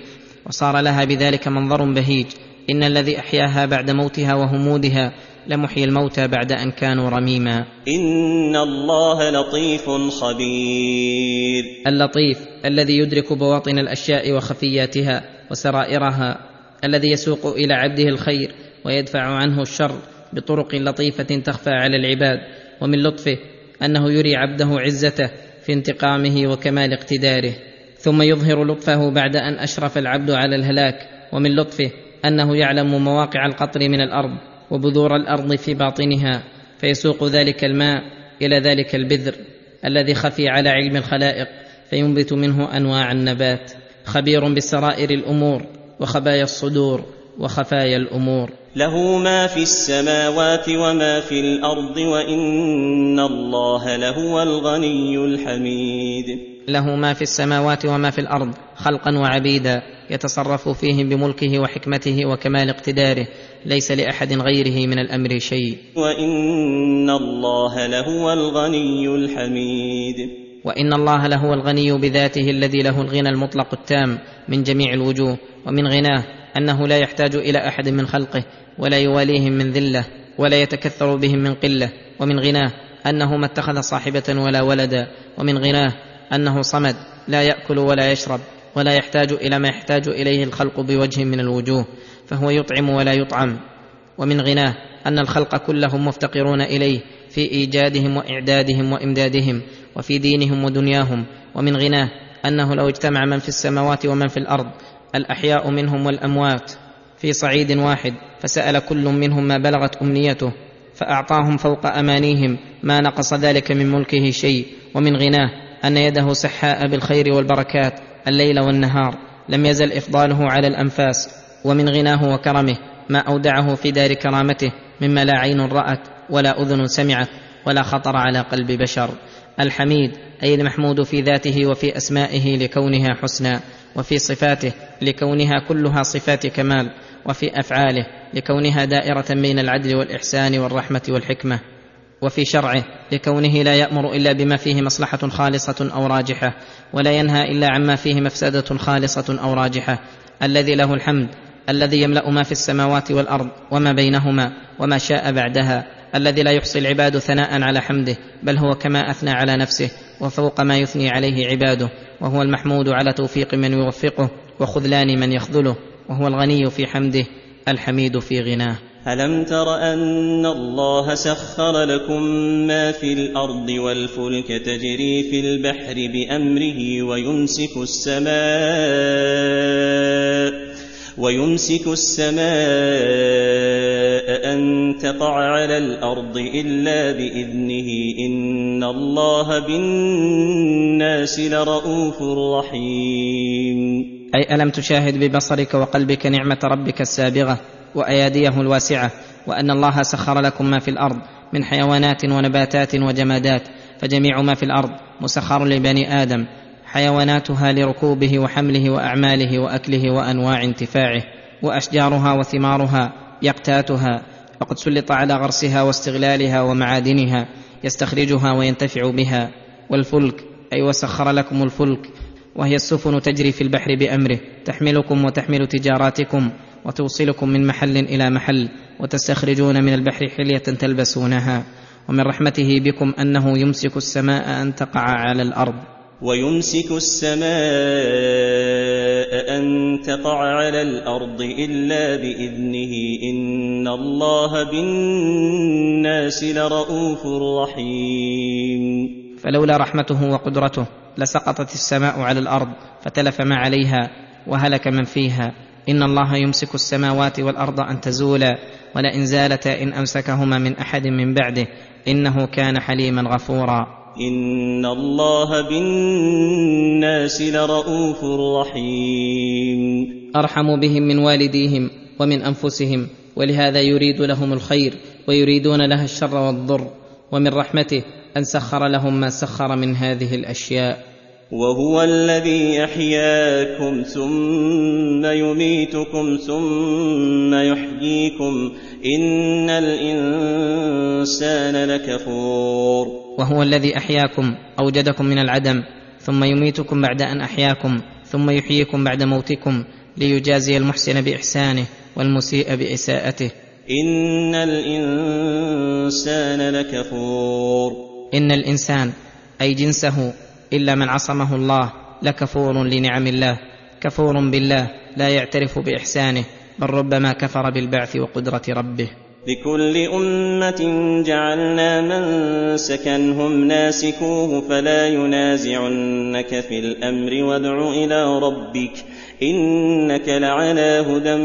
وصار لها بذلك منظر بهيج. إن الذي أحياها بعد موتها وهمودها لمحيي الموتى بعد أن كانوا رميما. إن الله لطيف خبير. اللطيف الذي يدرك بواطن الأشياء وخفياتها وسرائرها الذي يسوق إلى عبده الخير ويدفع عنه الشر بطرق لطيفة تخفى على العباد ومن لطفه أنه يري عبده عزته في انتقامه وكمال اقتداره. ثم يظهر لطفه بعد أن أشرف العبد على الهلاك ومن لطفه أنه يعلم مواقع القطر من الأرض وبذور الأرض في باطنها فيسوق ذلك الماء إلى ذلك البذر الذي خفي على علم الخلائق فينبت منه أنواع النبات خبير بسرائر الأمور وخبايا الصدور وخفايا الأمور. له ما في السماوات وما في الأرض وإن الله لهو الغني الحميد. له ما في السماوات وما في الأرض خلقا وعبيدا يتصرف فيهم بملكه وحكمته وكمال اقتداره ليس لأحد غيره من الأمر شيء. وإن الله لهو الغني الحميد. وإن الله لهو الغني بذاته الذي له الغنى المطلق التام من جميع الوجوه ومن غناه أنه لا يحتاج إلى أحد من خلقه ولا يواليهم من ذلة ولا يتكثر بهم من قلة. ومن غناه أنه ما اتخذ صاحبة ولا ولدا. ومن غناه أنه صمد لا يأكل ولا يشرب. ولا يحتاج إلى ما يحتاج إليه الخلق بوجه من الوجوه فهو يطعم ولا يطعم. ومن غناه أن الخلق كلهم مفتقرون إليه في إيجادهم وإعدادهم وإمدادهم وفي دينهم ودنياهم. ومن غناه أنه لو اجتمع من في السماوات ومن في الأرض الأحياء منهم والأموات في صعيد واحد فسأل كل منهم ما بلغت أمنيته فأعطاهم فوق أمانيهم ما نقص ذلك من ملكه شيء. ومن غناه أن يده سحاء بالخير والبركات الليل والنهار لم يزل إفضاله على الأنفاس ومن غناه وكرمه ما أودعه في دار كرامته مما لا عين رأت ولا أذن سمعت ولا خطر على قلب بشر. الحميد أي المحمود في ذاته وفي أسمائه لكونها حسنى وفي صفاته لكونها كلها صفات كمال وفي أفعاله لكونها دائرة بين العدل والإحسان والرحمة والحكمة. وفي شرعه لكونه لا يأمر إلا بما فيه مصلحة خالصة أو راجحة ولا ينهى إلا عما فيه مفسدة خالصة أو راجحة. الذي له الحمد الذي يملأ ما في السماوات والأرض وما بينهما وما شاء بعدها. الذي لا يحصي العباد ثناء على حمده بل هو كما أثنى على نفسه وفوق ما يثني عليه عباده. وهو المحمود على توفيق من يوفقه وخذلان من يخذله وهو الغني في حمده الحميد في غناه. الم تر ان الله سخر لكم ما في الأرض والفلك تجري في البحر بامره ويمسك السماء ويمسك السماء ان تقع على الأرض الا باذنه ان الله بالناس لرءوف رحيم. أي ألم تشاهد ببصرك وقلبك نعمة ربك السابغة؟ واياديه الواسعة وأن الله سخر لكم ما في الأرض من حيوانات ونباتات وجمادات فجميع ما في الأرض مسخر لبني آدم حيواناتها لركوبه وحمله وأعماله وأكله وأنواع انتفاعه وأشجارها وثمارها يقتاتها وقد سلط على غرسها واستغلالها ومعادنها يستخرجها وينتفع بها والفلك أي وسخر لكم الفلك وهي السفن تجري في البحر بأمره تحملكم وتحمل تجاراتكم وتوصلكم من محل إلى محل وتستخرجون من البحر حلية تلبسونها. ومن رحمته بكم أنه يمسك السماء أن تقع على الأرض. ويمسك السماء أن تقع على الأرض إلا بإذنه. إن الله بالناس لرءوف رحيم. فلولا رحمته وقدرته لسقطت السماء على الأرض فتلف ما عليها وهلك من فيها. إن الله يمسك السماوات والأرض أن تزولا ولئن زالتا إن أمسكهما من أحد من بعده إنه كان حليما غفورا. إن الله بالناس لرءوف رحيم. أرحم بهم من والديهم ومن أنفسهم ولهذا يريد لهم الخير ويريدون لها الشر والضر ومن رحمته أن سخر لهم ما سخر من هذه الأشياء. وهو الذي يحياكم ثم يميتكم ثم يحييكم إن الإنسان لكفور. وهو الذي أحياكم أوجدكم من العدم ثم يميتكم بعد أن أحياكم ثم يحييكم بعد موتكم ليجازي المحسن بإحسانه والمسيء بإساءته. إن الإنسان لكفور. إن الإنسان أي جنسه إلا من عصمه الله لكفور لنعم الله كفور بالله لا يعترف بإحسانه بل ربما كفر بالبعث وقدرة ربه. لكل أمة جعلنا منسكا هم ناسكوه فلا ينازعنك في الأمر وادع إلى ربك إنك لعلى هدى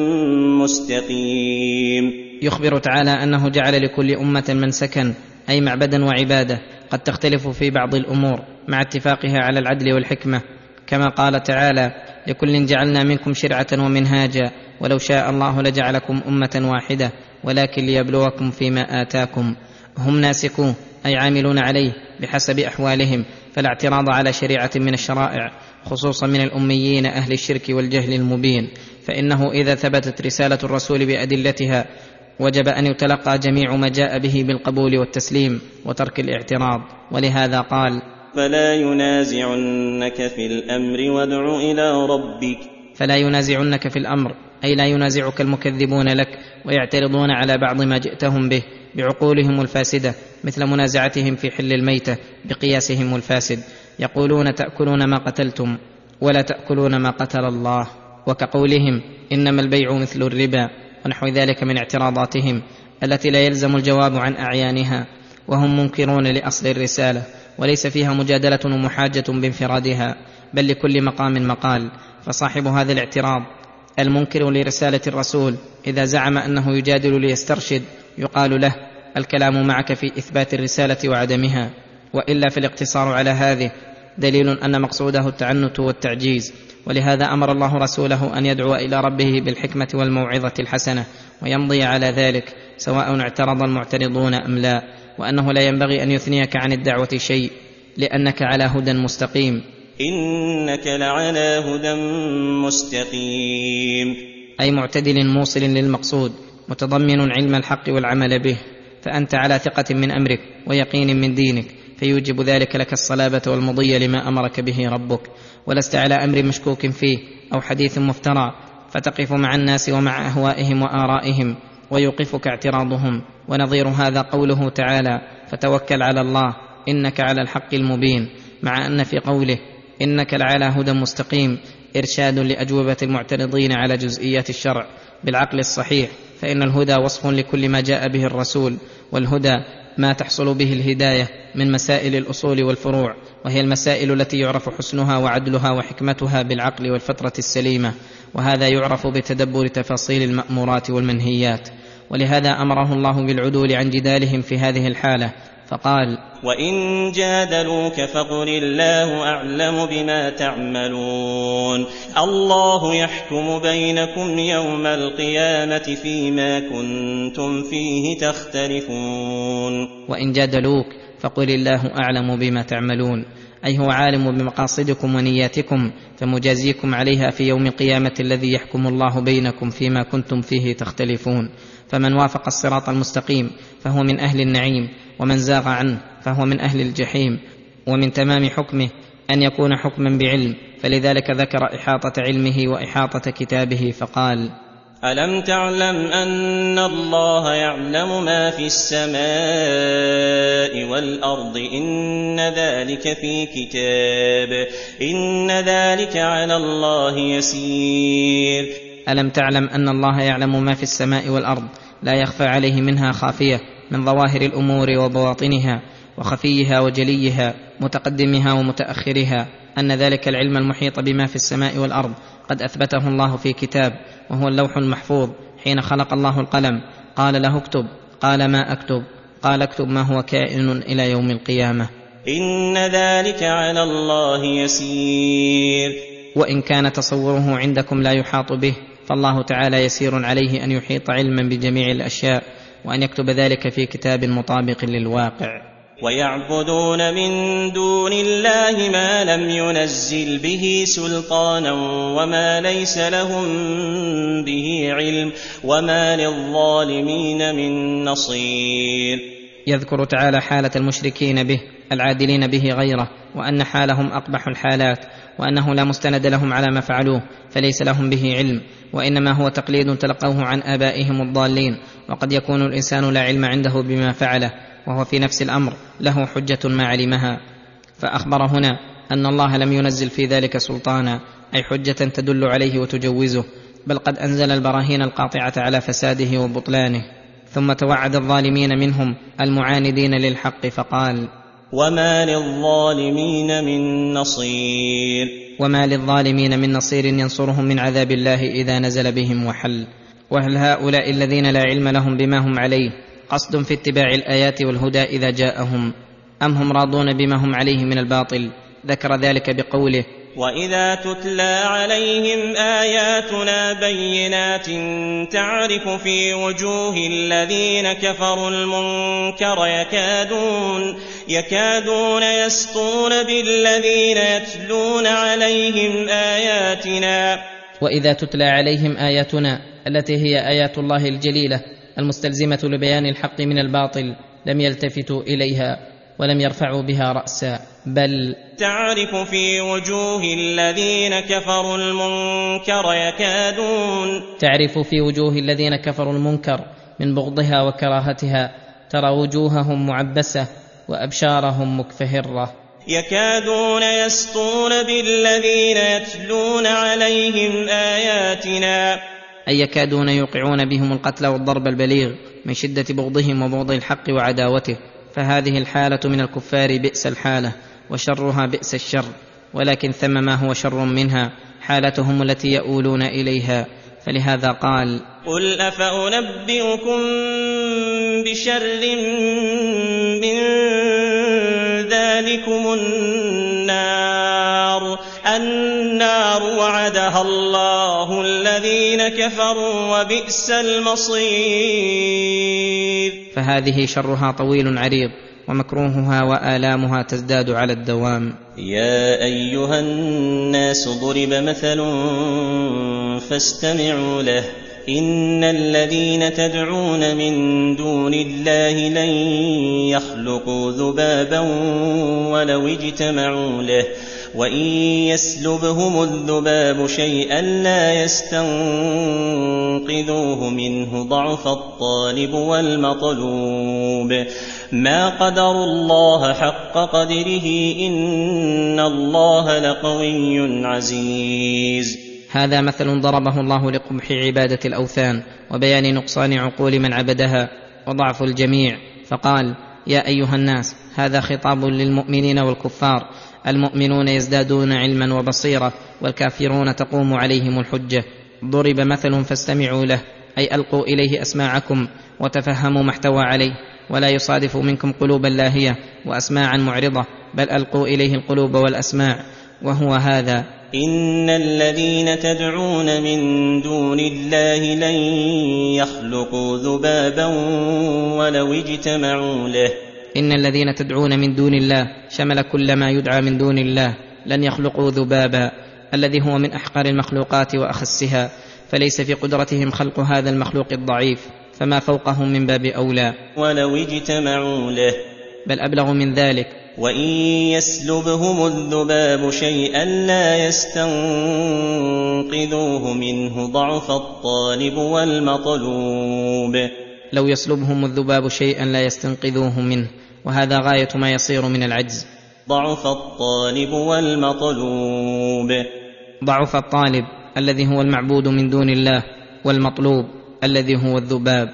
مستقيم. يخبر تعالى أنه جعل لكل أمة منسكا أي معبدا وعبادة قد تختلف في بعض الأمور. مع اتفاقها على العدل والحكمة كما قال تعالى لكل جعلنا منكم شرعة ومنهاجا ولو شاء الله لجعلكم أمة واحدة ولكن ليبلوكم فيما آتاكم. هم ناسكوه أي عاملون عليه بحسب أحوالهم فلا اعتراض على شريعة من الشرائع خصوصا من الأميين أهل الشرك والجهل المبين. فإنه إذا ثبتت رسالة الرسول بأدلتها وجب أن يتلقى جميع ما جاء به بالقبول والتسليم وترك الاعتراض. ولهذا قال فلا ينازعنك في الأمر وادع إلى ربك. فلا ينازعنك في الأمر أي لا ينازعك المكذبون لك ويعترضون على بعض ما جئتهم به بعقولهم الفاسدة مثل منازعتهم في حل الميتة بقياسهم الفاسد. يقولون تأكلون ما قتلتم ولا تأكلون ما قتل الله وكقولهم إنما البيع مثل الربا ونحو ذلك من اعتراضاتهم التي لا يلزم الجواب عن أعيانها وهم منكرون لأصل الرسالة. وليس فيها مجادلة ومحاجة بانفرادها بل لكل مقام مقال. فصاحب هذا الاعتراض المنكر لرسالة الرسول إذا زعم أنه يجادل ليسترشد يقال له الكلام معك في إثبات الرسالة وعدمها. وإلا فالاقتصار على هذه دليل أن مقصوده التعنت والتعجيز. ولهذا أمر الله رسوله أن يدعو إلى ربه بالحكمة والموعظة الحسنة ويمضي على ذلك سواء اعترض المعترضون أم لا. وأنه لا ينبغي أن يثنيك عن الدعوة شيء لأنك على هدى مستقيم. إنك لعلى هدى مستقيم. أي معتدل موصل للمقصود متضمن علم الحق والعمل به فأنت على ثقة من أمرك ويقين من دينك فيوجب ذلك لك الصلابة والمضي لما أمرك به ربك. ولست على أمر مشكوك فيه أو حديث مفترى فتقف مع الناس ومع أهوائهم وآرائهم. ويوقفك اعتراضهم ونظير هذا قوله تعالى فتوكل على الله إنك على الحق المبين مع أن في قوله إنك لعلى هدى مستقيم إرشاد لأجوبة المعترضين على جزئيات الشرع بالعقل الصحيح فإن الهدى وصف لكل ما جاء به الرسول والهدى ما تحصل به الهداية من مسائل الأصول والفروع وهي المسائل التي يعرف حسنها وعدلها وحكمتها بالعقل والفطرة السليمة. وهذا يعرف بتدبر تفاصيل المأمورات والمنهيات. ولهذا أمره الله بالعدول عن جدالهم في هذه الحالة. فقال وإن جادلوك فقل الله أعلم بما تعملون. الله يحكم بينكم يوم القيامة فيما كنتم فيه تختلفون. وإن جادلوك فقل الله أعلم بما تعملون. أي هو عالم بمقاصدكم ونياتكم فمجازيكم عليها في يوم القيامة الذي يحكم الله بينكم فيما كنتم فيه تختلفون. فمن وافق الصراط المستقيم فهو من أهل النعيم ومن زاغ عنه فهو من أهل الجحيم. ومن تمام حكمه أن يكون حكما بعلم فلذلك ذكر إحاطة علمه وإحاطة كتابه فقال الم تعلم ان الله يعلم ما في السماء والارض ان ذلك في كتاب ان ذلك على الله يسير الم تعلم ان الله يعلم ما في السماء والارض لا يخفى عليه منها خافيه من ظواهر الأمور وبواطنها وخفيها وجليها متقدمها ومتاخرها أن ذلك العلم المحيط بما في السماء والأرض قد أثبته الله في كتاب وهو اللوح المحفوظ حين خلق الله القلم. قال له اكتب. قال ما أكتب؟ قال اكتب ما هو كائن إلى يوم القيامة. إن ذلك على الله يسير. وإن كان تصوره عندكم لا يحاط به فالله تعالى يسير عليه أن يحيط علما بجميع الأشياء وأن يكتب ذلك في كتاب مطابق للواقع. ويعبدون من دون الله ما لم ينزل به سلطانا وما ليس لهم به علم وما للظالمين من نصير. يذكر تعالى حالة المشركين به العادلين به غيره وأن حالهم أقبح الحالات وأنه لا مستند لهم على ما فعلوه فليس لهم به علم وإنما هو تقليد تلقوه عن آبائهم الضالين وقد يكون الإنسان لا علم عنده بما فعله. وهو في نفس الأمر له حجة ما علمها. فأخبر هنا أن الله لم ينزل في ذلك سلطانا أي حجة تدل عليه وتجوزه بل قد أنزل البراهين القاطعة على فساده وبطلانه. ثم توعد الظالمين منهم المعاندين للحق فقال وما للظالمين من نصير. وما للظالمين من نصير ينصرهم من عذاب الله اذا نزل بهم وحل. وهل هؤلاء الذين لا علم لهم بما هم عليه؟ قصد في اتباع الآيات والهدى إذا جاءهم أم هم راضون بما هم عليه من الباطل؟ ذكر ذلك بقوله واذا تتلى عليهم اياتنا بينات تعرف في وجوه الذين كفروا المنكر يكادون يكادون يسطون بالذين يتلون عليهم اياتنا. واذا تتلى عليهم اياتنا التي هي ايات الله الجليله المستلزمة لبيان الحق من الباطل لم يلتفتوا إليها ولم يرفعوا بها رأسا بل تعرف في وجوه الذين كفروا المنكر يكادون. تعرف في وجوه الذين كفروا المنكر من بغضها وكراهتها ترى وجوههم معبسة وأبشارهم مكفهرة. يكادون يسطون بالذين يتلون عليهم آياتنا. اي يكادون يوقعون بهم القتل والضرب البليغ من شدة بغضهم وبغض الحق وعداوته فهذه الحالة من الكفار بئس الحالة وشرها بئس الشر ولكن ثم ما هو شر منها؟ حالتهم التي يؤولون إليها. فلهذا قال قل أفأنبئكم بشر من ذلكم النار؟ النار وعدها الله الذين كفروا وبئس المصير. فهذه شرها طويل عريض ومكروهها وآلامها تزداد على الدوام. يا أيها الناس ضرب مثل فاستمعوا له. إن الذين تدعون من دون الله لن يخلقوا ذبابا ولو اجتمعوا له. وان يسلبهم الذباب شيئا لا يستنقذوه منه ضعف الطالب والمطلوب ما قدروا الله حق قدره ان الله لقوي عزيز. هذا مثل ضربه الله لقبح عبادة الأوثان وبيان نقصان عقول من عبدها وضعف الجميع. فقال يا أيها الناس هذا خطاب للمؤمنين والكفار. المؤمنون يزدادون علما وبصيره والكافرون تقوم عليهم الحجة. ضرب مثل فاستمعوا له أي ألقوا إليه أسماعكم وتفهموا ما احتوى عليه. ولا يصادف منكم قلوبا لاهية وأسماعا معرضة بل ألقوا إليه القلوب والأسماع. وهو هذا. إن الذين تدعون من دون الله لن يخلقوا ذبابا ولو اجتمعوا له. إن الذين تدعون من دون الله شمل كل ما يدعى من دون الله لن يخلقوا ذبابا الذي هو من أحقر المخلوقات وأخسها فليس في قدرتهم خلق هذا المخلوق الضعيف فما فوقهم من باب أولى ولو اجتمعوا له. بل ابلغ من ذلك وإن يسلبهم الذباب شيئا لا يستنقذوه منه ضعف الطالب والمطلوب. لو يسلبهم الذباب شيئا لا يستنقذوه منه وهذا غاية ما يصير من العجز. ضعف الطالب والمطلوب. ضعف الطالب الذي هو المعبود من دون الله والمطلوب الذي هو الذباب.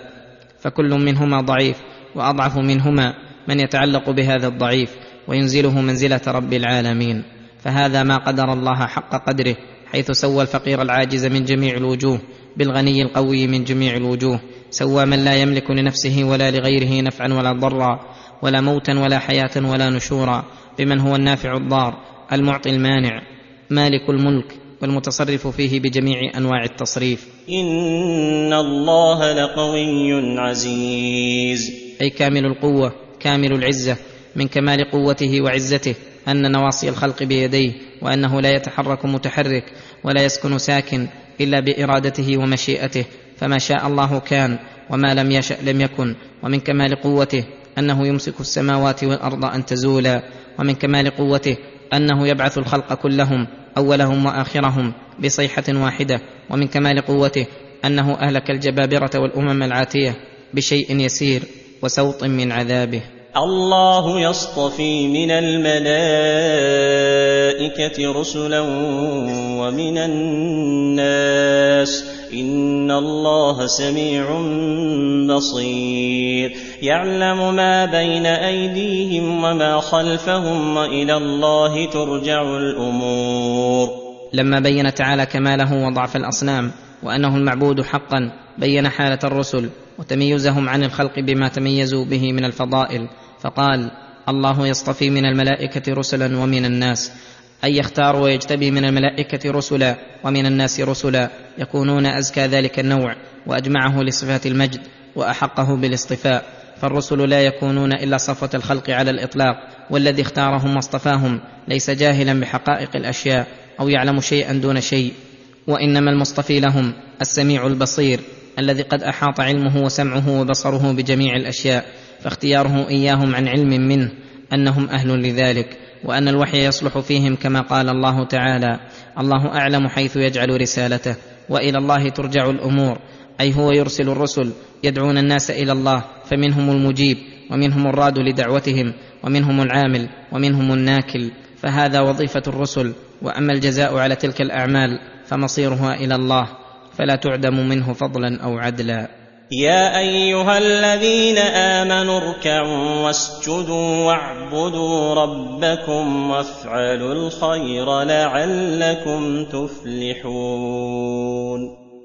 فكل منهما ضعيف وأضعف منهما من يتعلق بهذا الضعيف وينزله منزلة رب العالمين. فهذا ما قدر الله حق قدره حيث سوى الفقير العاجز من جميع الوجوه بالغني القوي من جميع الوجوه. سوى من لا يملك لنفسه ولا لغيره نفعا ولا ضرا. ولا موتا ولا حياة ولا نشورا بمن هو النافع الضار المعطي المانع مالك الملك والمتصرف فيه بجميع أنواع التصريف. إن الله لقوي عزيز. أي كامل القوة كامل العزة من كمال قوته وعزته أن نواصي الخلق بيديه وأنه لا يتحرك متحرك ولا يسكن ساكن إلا بإرادته ومشيئته فما شاء الله كان وما لم يشأ لم يكن ومن كمال قوته أنه يمسك السماوات والأرض أن تزولا ومن كمال قوته أنه يبعث الخلق كلهم أولهم وآخرهم بصيحة واحدة ومن كمال قوته أنه أهلك الجبابرة والأمم العاتية بشيء يسير وسوط من عذابه. الله يصطفي من الملائكة رسلا ومن الناس ان الله سميع بصير يعلم ما بين ايديهم وما خلفهم والى الله ترجع الأمور. لما بين تعالى كماله وضعف الاصنام وانه المعبود حقا بين حاله الرسل وتميزهم عن الخلق بما تميزوا به من الفضائل فقال الله يصطفي من الملائكه رسلا ومن الناس اي يختار ويجتبي من الملائكة رسلا ومن الناس رسلا يكونون أزكى ذلك النوع وأجمعه لصفات المجد وأحقه بالاصطفاء فالرسل لا يكونون إلا صفوة الخلق على الإطلاق والذي اختارهم واصطفاهم ليس جاهلا بحقائق الأشياء أو يعلم شيئا دون شيء. وإنما المصطفي لهم السميع البصير الذي قد أحاط علمه وسمعه وبصره بجميع الأشياء فاختياره إياهم عن علم منه أنهم أهل لذلك. وأن الوحي يصلح فيهم كما قال الله تعالى الله أعلم حيث يجعل رسالته وإلى الله ترجع الأمور أي هو يرسل الرسل يدعون الناس إلى الله فمنهم المجيب ومنهم الراد لدعوتهم ومنهم العامل ومنهم الناكل فهذا وظيفة الرسل وأما الجزاء على تلك الأعمال فمصيرها إلى الله فلا تعدم منه فضلا أو عدلا. يا أيها الذين آمنوا اركعوا واسجدوا واعبدوا ربكم وافعلوا الخير لعلكم تفلحون.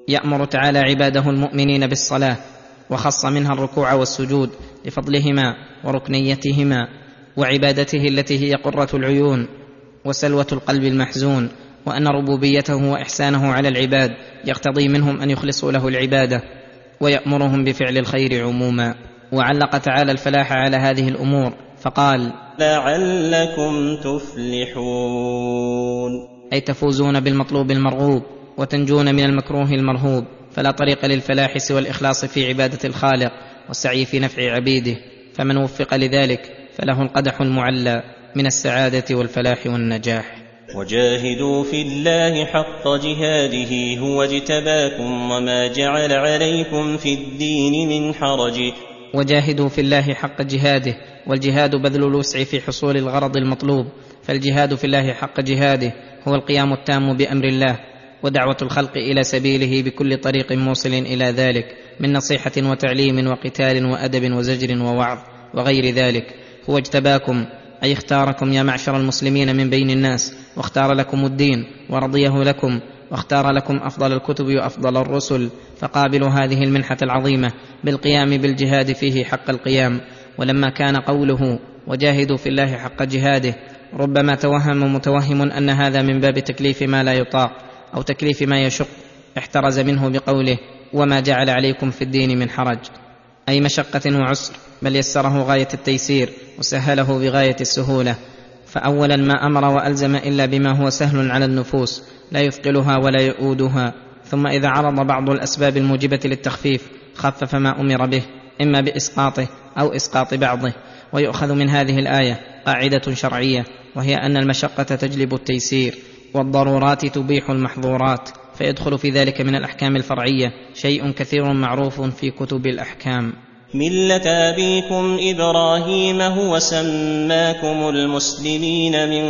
يأمر تعالى عباده المؤمنين بالصلاة وخص منها الركوع والسجود لفضلهما وركنيتهما وعبادته التي هي قرة العيون وسلوة القلب المحزون وأن ربوبيته وإحسانه على العباد يقتضي منهم أن يخلصوا له العبادة. ويأمرهم بفعل الخير عموما. وعلق تعالى الفلاح على هذه الأمور فقال لعلكم تفلحون. أي تفوزون بالمطلوب المرغوب وتنجون من المكروه المرهوب فلا طريق للفلاح سوى الإخلاص في عبادة الخالق والسعي في نفع عبيده. فمن وفق لذلك فله القدح المعلى من السعادة والفلاح والنجاح. وجاهدوا في الله حق جهاده هو اجتباكم وما جعل عليكم في الدين من حرج. وجاهدوا في الله حق جهاده والجهاد بذل الوسع في حصول الغرض المطلوب. فالجهاد في الله حق جهاده هو القيام التام بأمر الله ودعوة الخلق إلى سبيله بكل طريق موصل إلى ذلك من نصيحة وتعليم وقتال وأدب وزجر ووعظ وغير ذلك. هو اجتباكم أي اختاركم يا معشر المسلمين من بين الناس واختار لكم الدين ورضيه لكم واختار لكم أفضل الكتب وأفضل الرسل فقابلوا هذه المنحة العظيمة بالقيام بالجهاد فيه حق القيام. ولما كان قوله وجاهدوا في الله حق جهاده ربما توهم متوهم أن هذا من باب تكليف ما لا يطاق أو تكليف ما يشق احترز منه بقوله وما جعل عليكم في الدين من حرج أي مشقة وعسر. بل يسره غاية التيسير وسهله بغاية السهولة. فاولا ما أمر وألزم إلا بما هو سهل على النفوس لا يثقلها ولا يؤودها. ثم إذا عرض بعض الأسباب الموجبة للتخفيف خفف ما أمر به إما بإسقاطه أو إسقاط بعضه. ويؤخذ من هذه الآية قاعدة شرعية وهي أن المشقة تجلب التيسير والضرورات تبيح المحظورات. فيدخل في ذلك من الأحكام الفرعية شيء كثير معروف في كتب الأحكام. مله ابيكم إبراهيم هو سماكم المسلمين من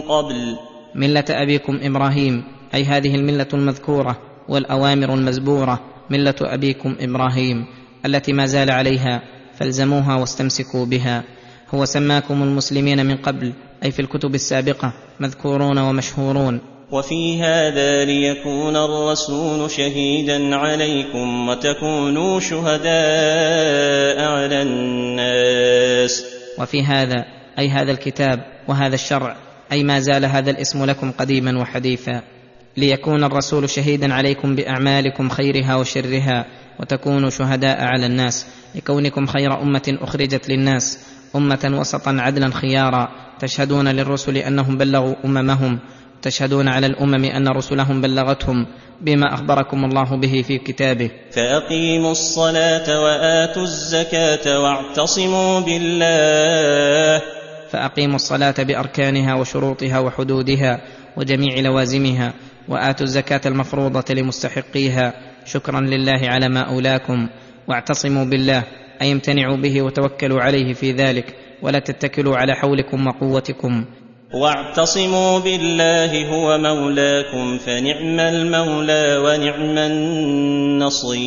قبل. مله ابيكم إبراهيم أي هذه المله المذكورة والأوامر المزبورة. مله ابيكم إبراهيم التي ما زال عليها فالزموها واستمسكوا بها. هو سماكم المسلمين من قبل أي في الكتب السابقة مذكورون ومشهورون. وفي هذا ليكون الرسول شهيدا عليكم وتكونوا شهداء على الناس. وفي هذا أي هذا الكتاب وهذا الشرع أي ما زال هذا الاسم لكم قديما وحديثا. ليكون الرسول شهيدا عليكم بأعمالكم خيرها وشرها وتكونوا شهداء على الناس. لكونكم خير أمة أخرجت للناس أمة وسطا عدلا خيارا. تشهدون للرسل أنهم بلغوا أممهم. تشهدون على الأمم أن رسلهم بلغتهم بما أخبركم الله به في كتابه. فأقيموا الصلاة وآتوا الزكاة واعتصموا بالله. فأقيموا الصلاة بأركانها وشروطها وحدودها وجميع لوازمها وآتوا الزكاة المفروضة لمستحقيها. شكرا لله على ما أولاكم. واعتصموا بالله أي امتنعوا به وتوكلوا عليه في ذلك. ولا تتكلوا على حولكم وقوتكم. واعتصموا بالله هو مولاكم فنعم المولى ونعم النصير.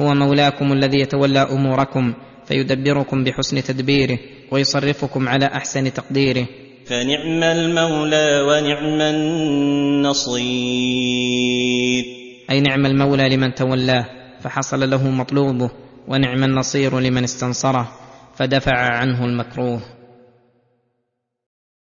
هو مولاكم الذي يتولى أموركم فيدبركم بحسن تدبيره ويصرفكم على أحسن تقديره. فنعم المولى ونعم النصير. أي نعم المولى لمن تولاه فحصل له مطلوبه ونعم النصير لمن استنصره فدفع عنه المكروه.